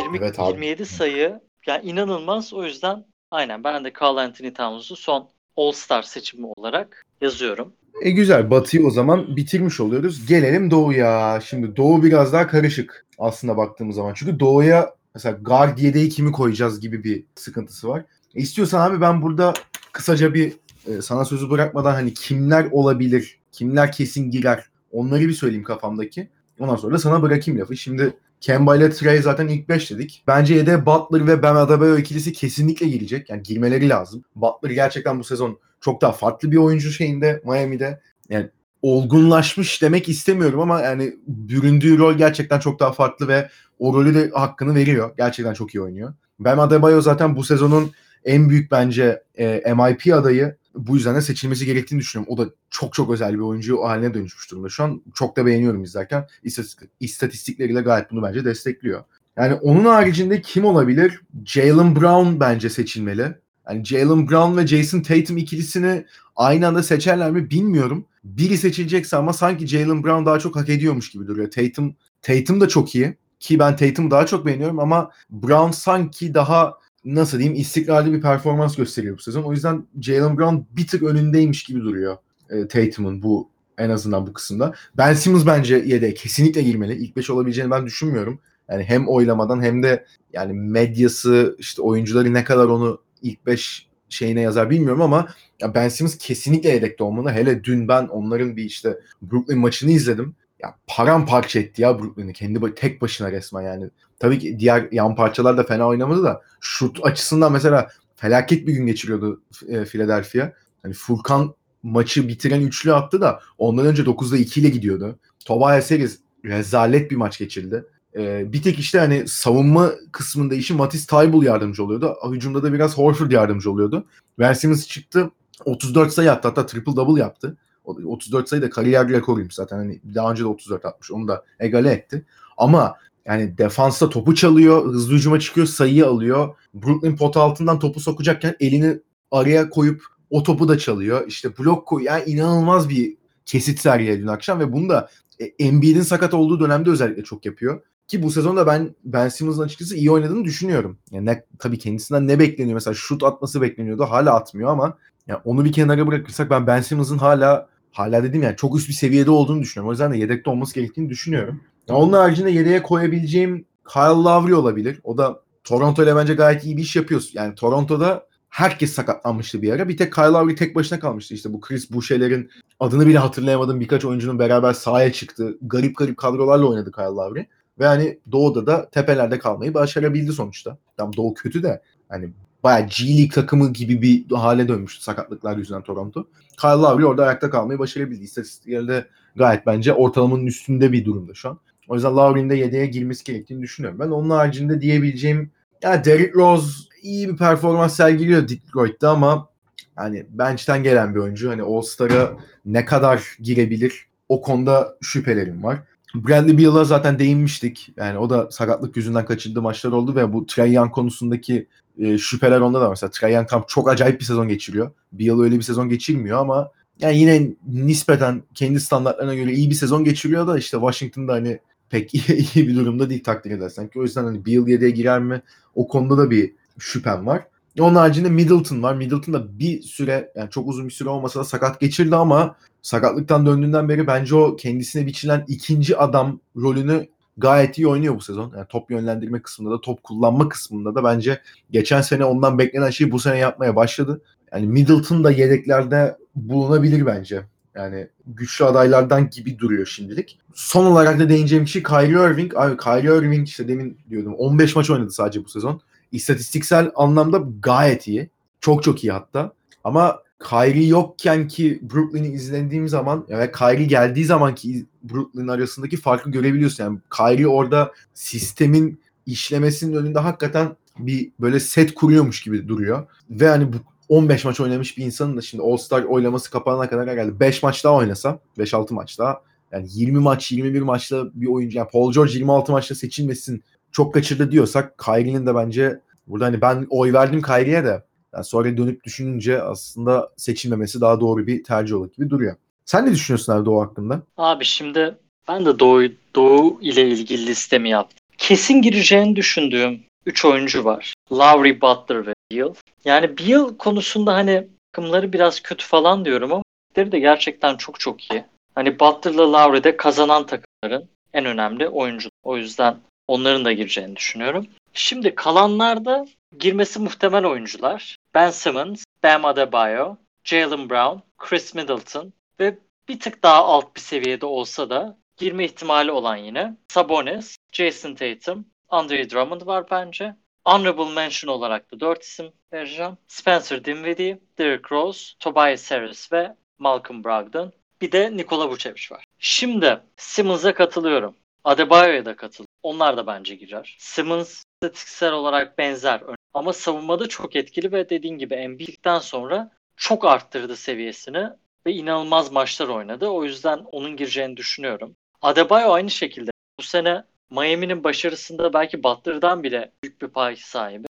20 evet 27 sayı. Yani inanılmaz. O yüzden aynen ben de Carl Anthony Towns'u son All-Star seçimi olarak yazıyorum. E güzel. Batı'yı o zaman bitirmiş oluyoruz. Gelelim Doğu'ya. Şimdi Doğu biraz daha karışık aslında baktığımız zaman. Çünkü Doğu'ya mesela guard yedeği kimi koyacağız gibi bir sıkıntısı var. İstiyorsan abi ben burada kısaca bir e, sana sözü bırakmadan hani kimler olabilir, kimler kesin girer onları bir söyleyeyim kafamdaki. Ondan sonra da sana bırakayım lafı. Şimdi Kemba ile Trey zaten ilk 5 dedik. Bence yedeğe Butler ve Bam Adebayo ikilisi kesinlikle girecek. Yani girmeleri lazım. Butler gerçekten bu sezon çok daha farklı bir oyuncu şeyinde Miami'de. Yani olgunlaşmış demek istemiyorum ama yani büründüğü rol gerçekten çok daha farklı ve o rolü de hakkını veriyor. Gerçekten çok iyi oynuyor. Bam Adebayo zaten bu sezonun en büyük bence e, MIP adayı. Bu yüzden de seçilmesi gerektiğini düşünüyorum. O da çok çok özel bir oyuncu haline dönüşmüş durumda şu an. Çok da beğeniyorum izlerken. İstatistik, istatistikleriyle gayet bunu bence destekliyor. Yani onun haricinde kim olabilir? Jalen Brown bence seçilmeli. Yani Jalen Brown ve Jason Tatum ikilisini aynı anda seçerler mi bilmiyorum. Biri seçilecekse ama sanki Jalen Brown daha çok hak ediyormuş gibi duruyor. Tatum Tatum da çok iyi ki ben Tatum'u daha çok beğeniyorum ama Brown sanki daha nasıl diyeyim istikrarlı bir performans gösteriyor bu sezon. O yüzden Jalen Brown bir tık önündeymiş gibi duruyor e, Tatum'un bu en azından bu kısımda. Ben Simmons bence yede kesinlikle girmeli. İlk 5 olabileceğini ben düşünmüyorum. Yani hem oylamadan hem de yani medyası işte oyuncuları ne kadar onu ilk 5 şeyine yazar bilmiyorum ama ya Ben Simmons kesinlikle yedekte olmalı. Hele dün ben onların bir işte Brooklyn maçını izledim. Ya paramparça etti ya Brooklyn'i kendi tek başına resmen yani. Tabii ki diğer yan parçalar da fena oynamadı da şut açısından mesela felaket bir gün geçiriyordu e, Philadelphia. Hani Furkan maçı bitiren üçlü attı da ondan önce 9'da 2 ile gidiyordu. Tobias Harris rezalet bir maç geçirdi. Ee, bir tek işte hani savunma kısmında işi Matisse Taybul yardımcı oluyordu. Hücumda da biraz Horford yardımcı oluyordu. Simmons çıktı 34 sayı attı hatta triple double yaptı. 34 sayı da kariyer rekoruymuş zaten. Hani daha önce de 34 atmış. Onu da egale etti. Ama yani defansta topu çalıyor, hızlı hücuma çıkıyor, sayıyı alıyor. Brooklyn pot altından topu sokacakken elini araya koyup o topu da çalıyor. İşte blok koy. Yani inanılmaz bir kesit sergiledi dün akşam ve bunu da e, Embiid'in sakat olduğu dönemde özellikle çok yapıyor. Ki bu sezonda ben Ben Simmons'ın açıkçası iyi oynadığını düşünüyorum. Yani ne, tabii kendisinden ne bekleniyor? Mesela şut atması bekleniyordu. Hala atmıyor ama yani onu bir kenara bırakırsak ben Ben Simmons'ın hala hala dedim yani çok üst bir seviyede olduğunu düşünüyorum. O yüzden de yedekte olması gerektiğini düşünüyorum. Yani onun haricinde yedeğe koyabileceğim Kyle Lowry olabilir. O da Toronto ile bence gayet iyi bir iş yapıyor. Yani Toronto'da herkes sakatlanmıştı bir ara. Bir tek Kyle Lowry tek başına kalmıştı. İşte bu Chris Boucher'lerin adını bile hatırlayamadığım birkaç oyuncunun beraber sahaya çıktı. Garip garip kadrolarla oynadı Kyle Lowry. Ve hani Doğu'da da tepelerde kalmayı başarabildi sonuçta. Tam Doğu kötü de hani bayağı G League takımı gibi bir hale dönmüştü sakatlıklar yüzünden Toronto. Kyle Lowry orada ayakta kalmayı başarabildi. İstatistiklerde gayet bence ortalamanın üstünde bir durumda şu an. O yüzden Lowry'nin de yedeğe girmesi gerektiğini düşünüyorum. Ben onun haricinde diyebileceğim ya Derrick Rose iyi bir performans sergiliyor Detroit'te ama hani bench'ten gelen bir oyuncu. Hani All-Star'a ne kadar girebilir o konuda şüphelerim var. Bradley Beal'a zaten değinmiştik. Yani o da sakatlık yüzünden kaçırdığı maçlar oldu ve bu Trae Young konusundaki e, şüpheler onda da mesela Trae Young tam çok acayip bir sezon geçiriyor. Beal öyle bir sezon geçirmiyor ama yani yine nispeten kendi standartlarına göre iyi bir sezon geçiriyor da işte Washington'da hani pek <laughs> iyi, bir durumda değil takdir edersen ki. O yüzden hani Beal 7'ye girer mi o konuda da bir şüphem var. Onun haricinde Middleton var. Middleton da bir süre yani çok uzun bir süre olmasa da sakat geçirdi ama sakatlıktan döndüğünden beri bence o kendisine biçilen ikinci adam rolünü gayet iyi oynuyor bu sezon. Yani top yönlendirme kısmında da top kullanma kısmında da bence geçen sene ondan beklenen şeyi bu sene yapmaya başladı. Yani Middleton da yedeklerde bulunabilir bence. Yani güçlü adaylardan gibi duruyor şimdilik. Son olarak da değineceğim şey Kyrie Irving. Abi Kyrie Irving işte demin diyordum 15 maç oynadı sadece bu sezon. İstatistiksel anlamda gayet iyi. Çok çok iyi hatta. Ama Kyrie yokken ki Brooklyn'i izlediğim zaman ve Kyrie geldiği zamanki Brooklyn arasındaki farkı görebiliyorsun. Yani Kyrie orada sistemin işlemesinin önünde hakikaten bir böyle set kuruyormuş gibi duruyor. Ve hani bu 15 maç oynamış bir insanın da şimdi All-Star oylaması kapanana kadar geldi. 5 maç daha oynasa, 5-6 maç daha yani 20 maç, 21 maçta bir oyuncu yani Paul George 26 maçta seçilmesin çok kaçırdı diyorsak Kyrie'nin de bence burada hani ben oy verdim Kyrie'ye de yani sonra dönüp düşününce aslında seçilmemesi daha doğru bir tercih olur gibi duruyor. Sen ne düşünüyorsun abi Doğu hakkında? Abi şimdi ben de Doğu, Doğu ile ilgili listemi yaptım. Kesin gireceğini düşündüğüm 3 oyuncu var. Lowry, Butler ve Beal. Yani Beal konusunda hani takımları biraz kötü falan diyorum ama de gerçekten çok çok iyi. Hani Butler'la Lowry de kazanan takımların en önemli oyuncu. O yüzden onların da gireceğini düşünüyorum. Şimdi kalanlarda girmesi muhtemel oyuncular. Ben Simmons, Bam Adebayo, Jalen Brown, Chris Middleton ve bir tık daha alt bir seviyede olsa da girme ihtimali olan yine Sabonis, Jason Tatum, Andre Drummond var bence. Honorable mention olarak da 4 isim vereceğim. Spencer Dinwiddie, Derrick Rose, Tobias Harris ve Malcolm Brogdon. Bir de Nikola Vucevic var. Şimdi Simmons'a katılıyorum. Adebayo'ya da katılıyorum. Onlar da bence girer. Simmons istatistiksel olarak benzer. Ama savunmada çok etkili ve dediğin gibi NBA'den sonra çok arttırdı seviyesini ve inanılmaz maçlar oynadı. O yüzden onun gireceğini düşünüyorum. Adebayo aynı şekilde. Bu sene Miami'nin başarısında belki Butler'dan bile büyük bir pay sahibi.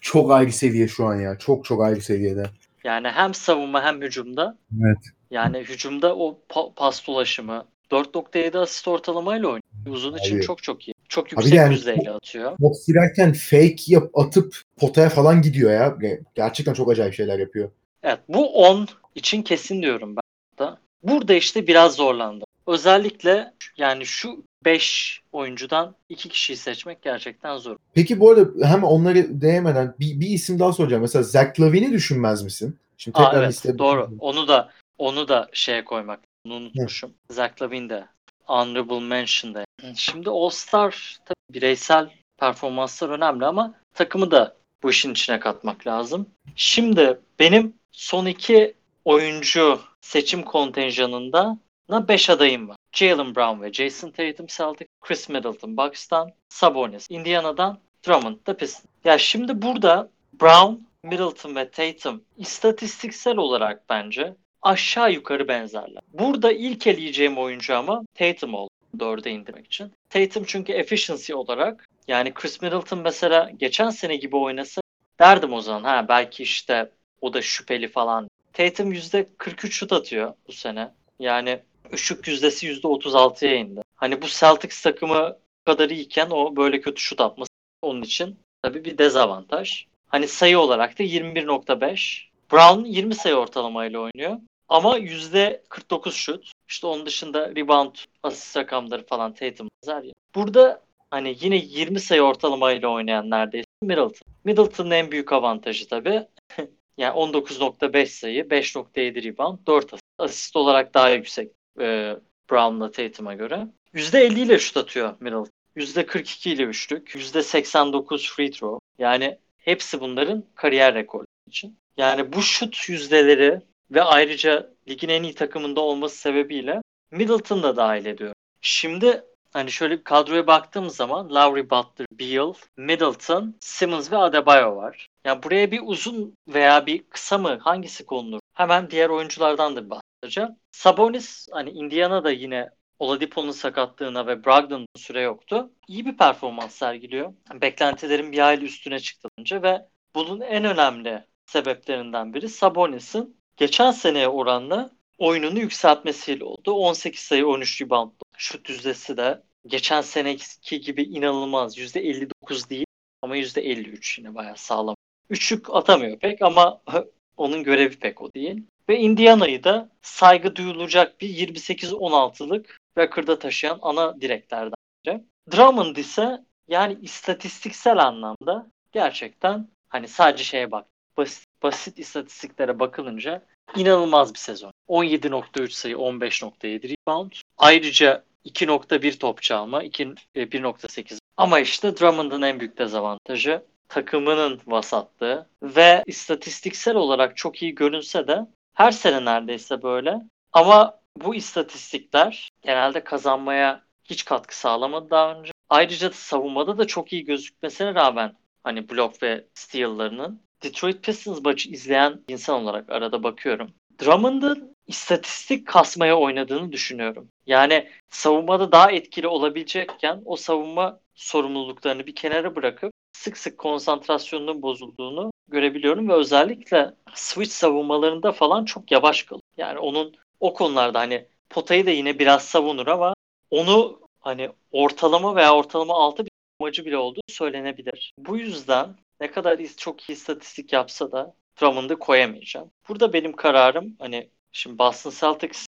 Çok ayrı seviye şu an ya. Çok çok ayrı seviyede. Yani hem savunma hem hücumda. Evet. Yani hücumda o pa- pas dolaşımı 4.7 asist ortalamayla oynuyor. Uzun için Abi. çok çok iyi. Çok Abi yüksek yani- yüzdeyle atıyor. Top girerken fake yap atıp potaya falan gidiyor ya. Gerçekten çok acayip şeyler yapıyor. Evet bu 10 için kesin diyorum ben da. Burada işte biraz zorlandım. Özellikle yani şu 5 oyuncudan 2 kişiyi seçmek gerçekten zor. Peki bu arada hem onları değmeden bir, bir isim daha soracağım. Mesela Zach Lavin'i düşünmez misin? Şimdi Aa, tekrar evet listeye doğru. bakayım. Onu da onu da şeye koymak. Onu unutmuşum. Zach Lavin de honorable mention'da. Şimdi All Star tabii bireysel performanslar önemli ama takımı da bu işin içine katmak lazım. Şimdi benim son iki oyuncu seçim kontenjanında 5 adayım var. Jalen Brown ve Jason Tatum Celtic, Chris Middleton Bucks'tan, Sabonis Indiana'dan, Drummond da Pistons. Ya şimdi burada Brown, Middleton ve Tatum istatistiksel olarak bence aşağı yukarı benzerler. Burada ilk eleyeceğim oyuncu ama Tatum oldu dörde indirmek için. Tatum çünkü efficiency olarak yani Chris Middleton mesela geçen sene gibi oynasa derdim o zaman ha belki işte o da şüpheli falan. Tatum %43 şut atıyor bu sene. Yani üçlük yüzdesi %36'ya indi. Hani bu Celtics takımı kadar iyiyken o böyle kötü şut atması onun için tabii bir dezavantaj. Hani sayı olarak da 21.5. Brown 20 sayı ortalamayla oynuyor. Ama %49 şut. İşte onun dışında rebound, asist rakamları falan Tatum benzer ya. Burada hani yine 20 sayı ortalamayla oynayan neredeyse Middleton. Middleton'ın en büyük avantajı tabii. <laughs> yani 19.5 sayı, 5.7 rebound, 4 asist. Asist olarak daha yüksek e, Brown'la Tatum'a göre. %50 ile şut atıyor Middleton. %42 ile üçlük, %89 free throw. Yani hepsi bunların kariyer rekoru için. Yani bu şut yüzdeleri ve ayrıca ligin en iyi takımında olması sebebiyle Middleton da dahil ediyor. Şimdi hani şöyle bir kadroya baktığım zaman Lowry Butler, Beal, Middleton, Simmons ve Adebayo var. Yani buraya bir uzun veya bir kısa mı hangisi konulur? Hemen diğer oyunculardan da bahsedeceğim. Sabonis hani Indiana'da yine Oladipo'nun sakatlığına ve Brogdon'un süre yoktu. İyi bir performans sergiliyor. Beklentilerin bir hayli üstüne çıktı önce ve bunun en önemli sebeplerinden biri Sabonis'in geçen seneye oranla oyununu yükseltmesiyle oldu. 18 sayı 13 rebound. Şut yüzdesi de geçen seneki gibi inanılmaz. %59 değil ama %53 yine bayağı sağlam. Üçlük atamıyor pek ama <laughs> onun görevi pek o değil. Ve Indiana'yı da saygı duyulacak bir 28-16'lık record'a taşıyan ana direklerden biri. Drummond ise yani istatistiksel anlamda gerçekten hani sadece şeye bak basit, basit istatistiklere bakılınca inanılmaz bir sezon. 17.3 sayı, 15.7 rebound. Ayrıca 2.1 top çalma, 2, 1.8. Ama işte Drummond'un en büyük dezavantajı takımının vasatlığı ve istatistiksel olarak çok iyi görünse de her sene neredeyse böyle. Ama bu istatistikler genelde kazanmaya hiç katkı sağlamadı daha önce. Ayrıca da savunmada da çok iyi gözükmesine rağmen hani blok ve steal'larının Detroit Pistons maçı izleyen insan olarak arada bakıyorum. Drummond'ın istatistik kasmaya oynadığını düşünüyorum. Yani savunmada daha etkili olabilecekken o savunma sorumluluklarını bir kenara bırakıp sık sık konsantrasyonunun bozulduğunu görebiliyorum ve özellikle switch savunmalarında falan çok yavaş kalıyor. Yani onun o konularda hani potayı da yine biraz savunur ama onu hani ortalama veya ortalama altı bir amacı bile olduğu söylenebilir. Bu yüzden ne kadar çok iyi istatistik yapsa da Drummond'ı koyamayacağım. Burada benim kararım hani şimdi Boston Celtics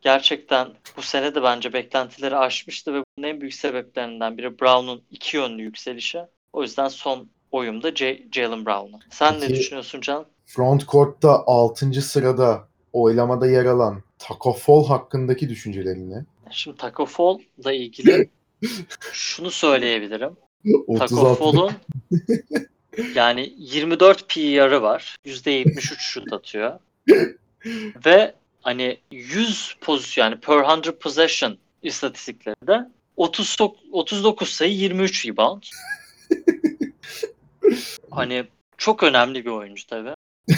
gerçekten bu sene de bence beklentileri aşmıştı ve bunun en büyük sebeplerinden biri Brown'un iki yönlü yükselişi. O yüzden son oyum da J- Jalen Brown'a. Sen ne Peki- düşünüyorsun Can? Front court'ta 6. sırada oylamada yer alan Taco Fall hakkındaki düşüncelerin ne? Şimdi Taco Fall'la ilgili <laughs> şunu söyleyebilirim. Taco 36. Fall'un <laughs> yani 24 PR'ı var. %73 şut atıyor. Ve hani 100 pozisyon yani per 100 possession istatistiklerinde 30 sok- 39 sayı 23 rebound. Hani çok önemli bir oyuncu tabii. <laughs>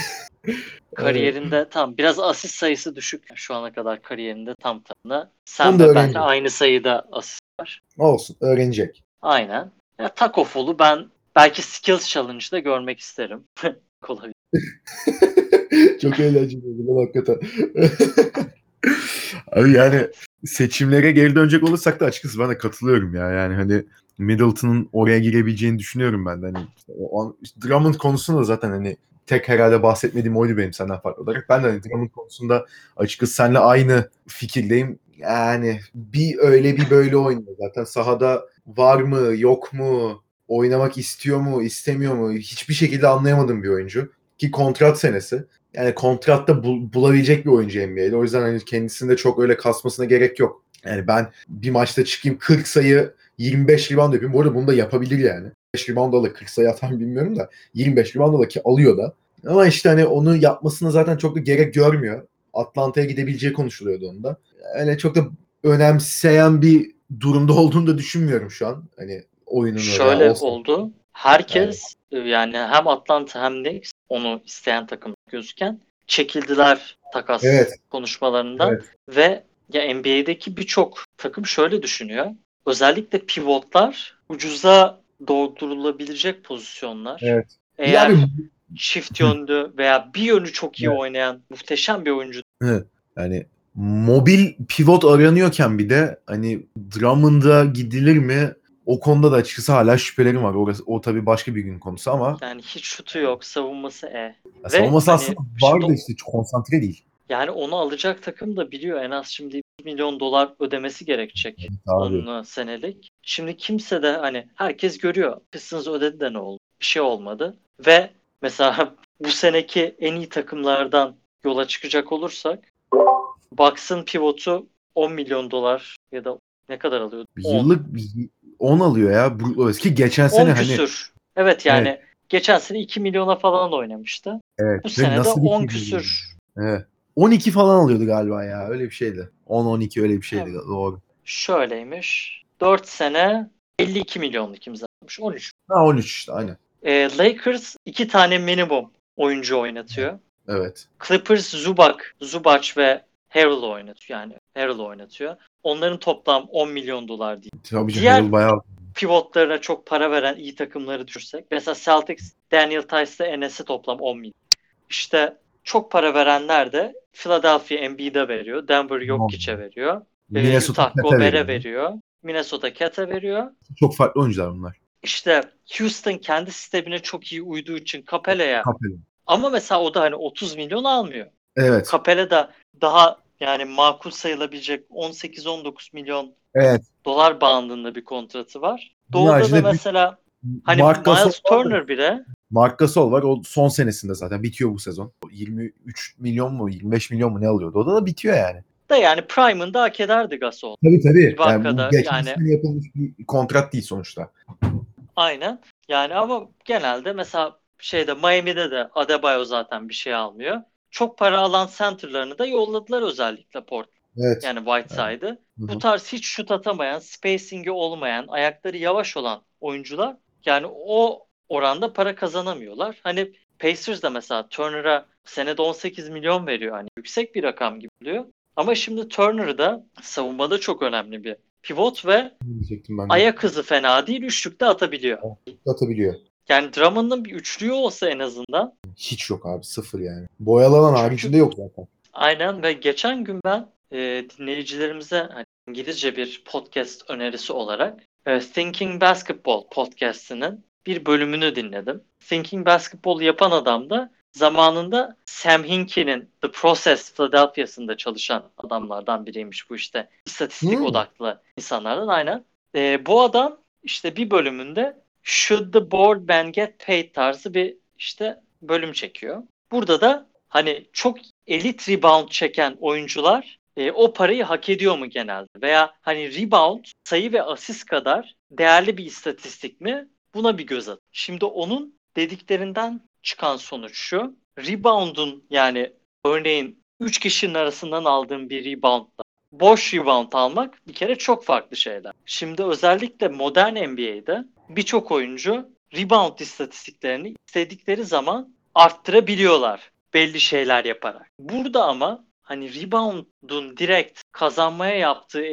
Kariyerinde tam biraz asist sayısı düşük şu ana kadar kariyerinde tam tamına. Sen ve öğrendim. benle aynı sayıda asist var. Olsun öğrenecek. Aynen. Ya, Taco Fall'u ben belki Skills Challenge'da görmek isterim. <laughs> Olabilir. <laughs> Çok eğlenceli oldu hakikaten. Abi yani seçimlere geri dönecek olursak da açıkçası ben de katılıyorum ya. Yani hani Middleton'ın oraya girebileceğini düşünüyorum ben de. Hani işte o an- işte Drummond konusunda da zaten hani tek herhalde bahsetmediğim oydu benim senden farklı olarak. Ben de hani Drummond konusunda açıkçası seninle aynı fikirdeyim. Yani bir öyle bir böyle oynuyor. Zaten sahada var mı yok mu oynamak istiyor mu istemiyor mu hiçbir şekilde anlayamadığım bir oyuncu. Ki kontrat senesi. Yani kontratta bul- bulabilecek bir oyuncu NBA'de. O yüzden hani kendisinde çok öyle kasmasına gerek yok. Yani ben bir maçta çıkayım 40 sayı 25 rebound yapayım. Bu arada bunu da yapabilir yani. 5 rebound alır 40 sayı atar <laughs> bilmiyorum da 25 rebound alır ki alıyor da. Ama işte hani onu yapmasına zaten çok da gerek görmüyor. Atlanta'ya gidebileceği konuşuluyordu onda. Öyle çok da önemseyen bir durumda <laughs> olduğunu da düşünmüyorum şu an. Hani oyunun öyle Şöyle olsa. oldu. Herkes e, yani hem Atlanta hem Knicks onu isteyen takım gözüken çekildiler takas Evet. konuşmalarından Evet. ve ya NBA'deki birçok takım şöyle düşünüyor. Özellikle pivotlar ucuza doldurulabilecek pozisyonlar. Evet. Eğer Yani çift yönlü veya bir yönü çok iyi Evet. oynayan muhteşem bir oyuncu Yani mobil pivot aranıyorken bir de hani Drummond'a gidilir mi? O konuda da açıkçası hala şüphelerim var. Orası, o tabii başka bir gün konusu ama yani hiç şutu yok, savunması E. ya Ve savunması hani aslında var da işte çok konsantre değil. Yani onu alacak takım da biliyor en az şimdi 1 milyon dolar ödemesi gerekecek onunla senelik. Şimdi kimse de hani herkes görüyor. Pistons ödedi de ne oldu? Bir şey olmadı. Ve mesela <laughs> bu seneki en iyi takımlardan yola çıkacak olursak Bucks'ın pivotu 10 milyon dolar ya da ne kadar alıyordu? 10. Yıllık 10 alıyor ya. Bu, ki geçen 10 sene hani küsür. Evet yani geçen sene 2 milyona falan oynamıştı. evet, Bu ve sene de nasıl bir 10 şey küsür. Evet. 12 falan alıyordu galiba ya. Öyle bir şeydi. 10-12 öyle bir şeydi. Evet. Doğru. Şöyleymiş. 4 sene 52 milyonluk imzalamış. 13 Ha 13 işte aynen. E, Lakers iki tane minimum oyuncu oynatıyor. Evet. Clippers Zubac, Zubac ve Harrell oynatıyor. Yani Harrell oynatıyor. Onların toplam 10 milyon dolar değil. Tabii canım Diğer- Harrell bayağı Pivotlarına çok para veren iyi takımları düşürsek. Mesela Celtics, Daniel Tice'la Enes'e toplam 10 milyon. İşte çok para verenler de Philadelphia Embiid'e veriyor. Denver Jokic'e veriyor. E, Minnesota Utah Cat'e Gober'e veriyor. veriyor. Minnesota Cat'e veriyor. Çok farklı oyuncular bunlar. İşte Houston kendi sistemine çok iyi uyduğu için Capella'ya Capella. ama mesela o da hani 30 milyon almıyor. Evet. Capella da daha yani makul sayılabilecek 18-19 milyon Evet. dolar bandında bir kontratı var. Doğu'da da bir- mesela hani Marc Gasol Miles Turner bile Mark Gasol var. O son senesinde zaten bitiyor bu sezon. 23 milyon mu 25 milyon mu ne alıyordu? O da, da bitiyor yani. da yani Prime'ında hak ederdi Gasol. Tabii tabii. Ibaka'da yani bu yani- yapılmış bir kontrat değil sonuçta. Aynen. Yani ama genelde mesela şeyde Miami'de de Adebayo zaten bir şey almıyor. Çok para alan center'larını da yolladılar özellikle Port. Evet. Yani Whiteside'ı. Hı. Bu tarz hiç şut atamayan, spacing'i olmayan, ayakları yavaş olan oyuncular yani o oranda para kazanamıyorlar. Hani Pacers da mesela Turner'a senede 18 milyon veriyor. Hani yüksek bir rakam gibi oluyor. Ama şimdi Turner da savunmada çok önemli bir pivot ve de. ayak hızı fena değil. Üçlükte atabiliyor. atabiliyor. Yani Drummond'un bir üçlüğü olsa en azından. Hiç yok abi. Sıfır yani. Boyalanan Çünkü- haricinde yok zaten. Aynen ve geçen gün ben e, dinleyicilerimize hani İngilizce bir podcast önerisi olarak e, Thinking Basketball podcast'inin bir bölümünü dinledim. Thinking Basketball yapan adam da zamanında Sam Hinkie'nin The Process Philadelphia'sında çalışan adamlardan biriymiş bu işte. İstatistik Hmm. odaklı insanlardan aynen. E, bu adam işte bir bölümünde Should the board man get paid tarzı bir işte bölüm çekiyor. Burada da hani çok elit rebound çeken oyuncular e, o parayı hak ediyor mu genelde? Veya hani rebound sayı ve asist kadar değerli bir istatistik mi? Buna bir göz at. Şimdi onun dediklerinden çıkan sonuç şu. Rebound'un yani örneğin 3 kişinin arasından aldığın bir reboundla boş rebound almak bir kere çok farklı şeyler. Şimdi özellikle modern NBA'de birçok oyuncu rebound istatistiklerini istedikleri zaman arttırabiliyorlar belli şeyler yaparak. Burada ama hani rebound'un direkt kazanmaya yaptığı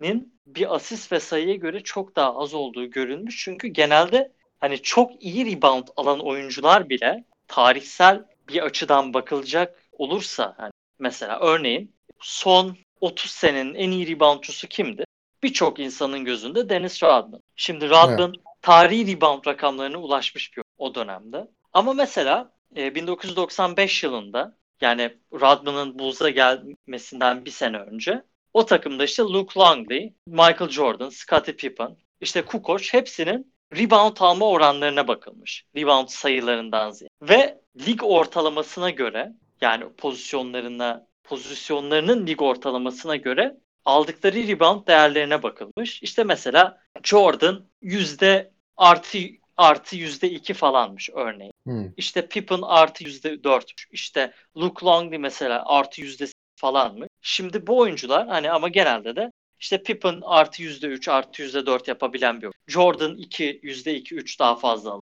etkinin bir asist ve sayıya göre çok daha az olduğu görülmüş. Çünkü genelde hani çok iyi rebound alan oyuncular bile tarihsel bir açıdan bakılacak olursa hani mesela örneğin son 30 senenin en iyi reboundçusu kimdi? Birçok insanın gözünde Dennis Rodman. Şimdi Rodman evet. tarihi rebound rakamlarına ulaşmış bir o dönemde. Ama mesela e, 1995 yılında yani Rodman'ın Bulls'a gelmesinden bir sene önce o takımda işte Luke Longley, Michael Jordan, Scottie Pippen, işte Kukoc hepsinin rebound alma oranlarına bakılmış. Rebound sayılarından ziyade. Ve lig ortalamasına göre yani pozisyonlarına pozisyonlarının lig ortalamasına göre aldıkları rebound değerlerine bakılmış. İşte mesela Jordan yüzde artı artı yüzde iki falanmış örneğin. Hmm. İşte Pippen artı yüzde dört. İşte Luke Longley mesela artı yüzde falanmış. Şimdi bu oyuncular hani ama genelde de işte Pippen artı yüzde üç artı yüzde dört yapabilen bir oyuncu. Jordan iki yüzde iki üç daha fazla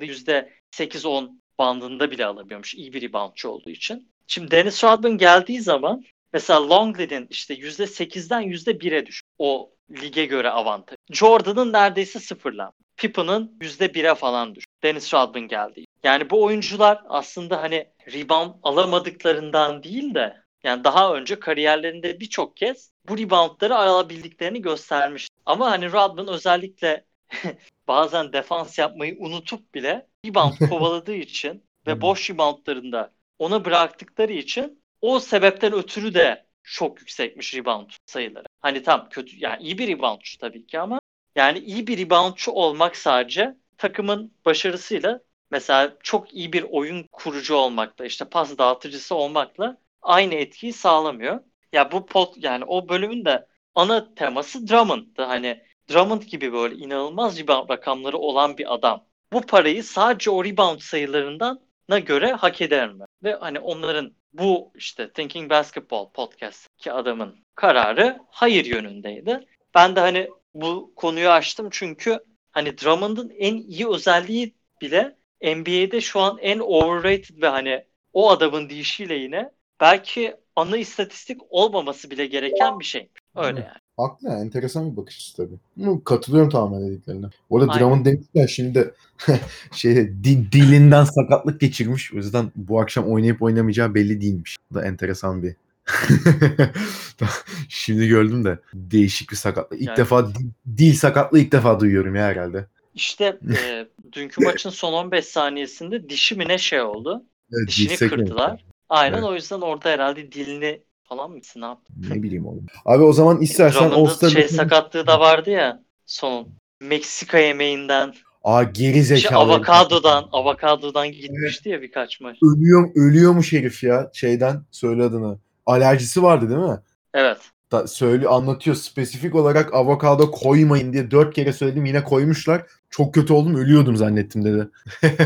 yüzde sekiz on bandında bile alabiliyormuş iyi bir reboundçı olduğu için. Şimdi Dennis Rodman geldiği zaman mesela Longley'nin işte %8'den %1'e düş. O lige göre avantaj. Jordan'ın neredeyse sıfırlan. Pippen'ın %1'e falan düş. Dennis Rodman geldi. Yani bu oyuncular aslında hani rebound alamadıklarından değil de yani daha önce kariyerlerinde birçok kez bu reboundları alabildiklerini göstermiş. Ama hani Rodman özellikle <laughs> bazen defans yapmayı unutup bile rebound <laughs> kovaladığı için ve boş reboundlarında ona bıraktıkları için o sebepten ötürü de çok yüksekmiş rebound sayıları. Hani tam kötü yani iyi bir reboundçu tabii ki ama yani iyi bir reboundçu olmak sadece takımın başarısıyla mesela çok iyi bir oyun kurucu olmakla işte pas dağıtıcısı olmakla aynı etkiyi sağlamıyor. Ya bu pot yani o bölümün de ana teması Drummond'dı. Hani Drummond gibi böyle inanılmaz rebound rakamları olan bir adam. Bu parayı sadece o rebound sayılarından na göre hak eder mi? Ve hani onların bu işte Thinking Basketball podcast'taki adamın kararı hayır yönündeydi. Ben de hani bu konuyu açtım çünkü hani Drummond'un en iyi özelliği bile NBA'de şu an en overrated ve hani o adamın deyişiyle yine belki ana istatistik olmaması bile gereken bir şey. Öyle yani. Haklı yani. Enteresan bir bakış açısı tabii. Katılıyorum tamamen dediklerine. Orada Drummond demişken şimdi de <laughs> şey di, dilinden sakatlık geçirmiş. O yüzden bu akşam oynayıp oynamayacağı belli değilmiş. Bu da enteresan bir <laughs> Şimdi gördüm de değişik bir sakatlık. İlk yani, defa dil sakatlığı ilk defa duyuyorum ya herhalde. İşte e, dünkü <laughs> maçın son 15 saniyesinde dişi mi ne şey oldu? Evet, Dişini kırdılar. Mi? Aynen evet. o yüzden orada herhalde dilini falan mısın ne yaptın? Ne <laughs> bileyim oğlum. Abi o zaman istersen All şey sakatlığı da vardı ya son Meksika yemeğinden. Aa geri zekalı. Şey, avokadodan, avokadodan gitmişti evet. ya birkaç maç. Ölüyor, ölüyormuş herif ya şeyden söyle adını. Alerjisi vardı değil mi? Evet. Da, söyle anlatıyor spesifik olarak avokado koymayın diye dört kere söyledim yine koymuşlar. Çok kötü oldum ölüyordum zannettim dedi. <laughs>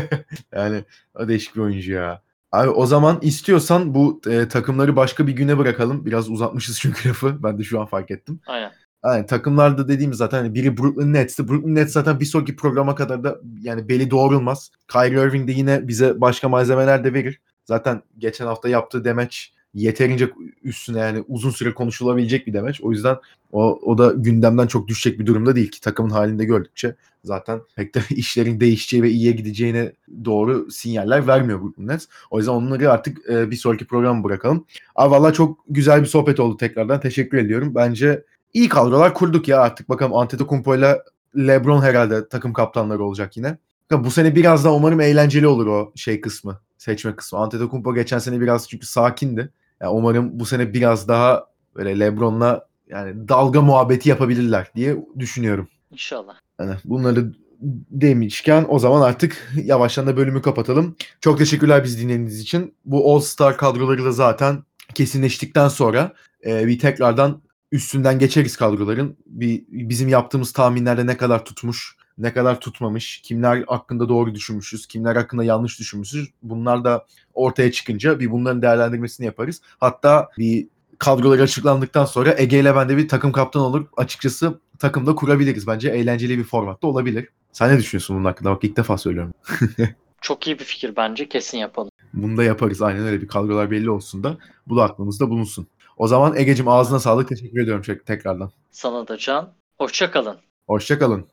yani değişik bir oyuncu ya. Abi o zaman istiyorsan bu e, takımları başka bir güne bırakalım. Biraz uzatmışız <laughs> çünkü lafı. Ben de şu an fark ettim. Aynen. Yani takımlarda dediğimiz zaten hani biri Brooklyn Nets'ti. Brooklyn Nets zaten bir sonraki programa kadar da yani beli doğrulmaz. Kyrie Irving de yine bize başka malzemeler de verir. Zaten geçen hafta yaptığı demeç yeterince üstüne yani uzun süre konuşulabilecek bir demeç. O yüzden o, o da gündemden çok düşecek bir durumda değil ki takımın halinde gördükçe zaten pek de <laughs> işlerin değişeceği ve iyiye gideceğine doğru sinyaller vermiyor bu Nets. O yüzden onları artık e, bir sonraki program bırakalım. Abi valla çok güzel bir sohbet oldu tekrardan. Teşekkür ediyorum. Bence iyi kadrolar kurduk ya artık. Bakalım Antetokounmpo ile LeBron herhalde takım kaptanları olacak yine. Bu sene biraz daha umarım eğlenceli olur o şey kısmı. Seçme kısmı. Antetokounmpo geçen sene biraz çünkü sakindi. Yani umarım bu sene biraz daha böyle LeBron'la yani dalga muhabbeti yapabilirler diye düşünüyorum. İnşallah. Yani bunları demişken o zaman artık yavaştan da bölümü kapatalım. Çok teşekkürler bizi dinlediğiniz için. Bu All Star kadroları da zaten kesinleştikten sonra e, bir tekrardan üstünden geçeriz kadroların. Bir bizim yaptığımız tahminlerde ne kadar tutmuş, ne kadar tutmamış, kimler hakkında doğru düşünmüşüz, kimler hakkında yanlış düşünmüşüz. Bunlar da ortaya çıkınca bir bunların değerlendirmesini yaparız. Hatta bir kadrolar açıklandıktan sonra Ege ile ben de bir takım kaptan olur. Açıkçası takımda kurabiliriz. Bence eğlenceli bir formatta olabilir. Sen ne düşünüyorsun bunun hakkında? Bak ilk defa söylüyorum. <laughs> Çok iyi bir fikir bence. Kesin yapalım. Bunu da yaparız. Aynen öyle bir kadrolar belli olsun da. Bu da aklımızda bulunsun. O zaman Ege'cim ağzına sağlık. Teşekkür ediyorum tek- tekrardan. Sana da Can. Hoşça kalın. Hoşçakalın.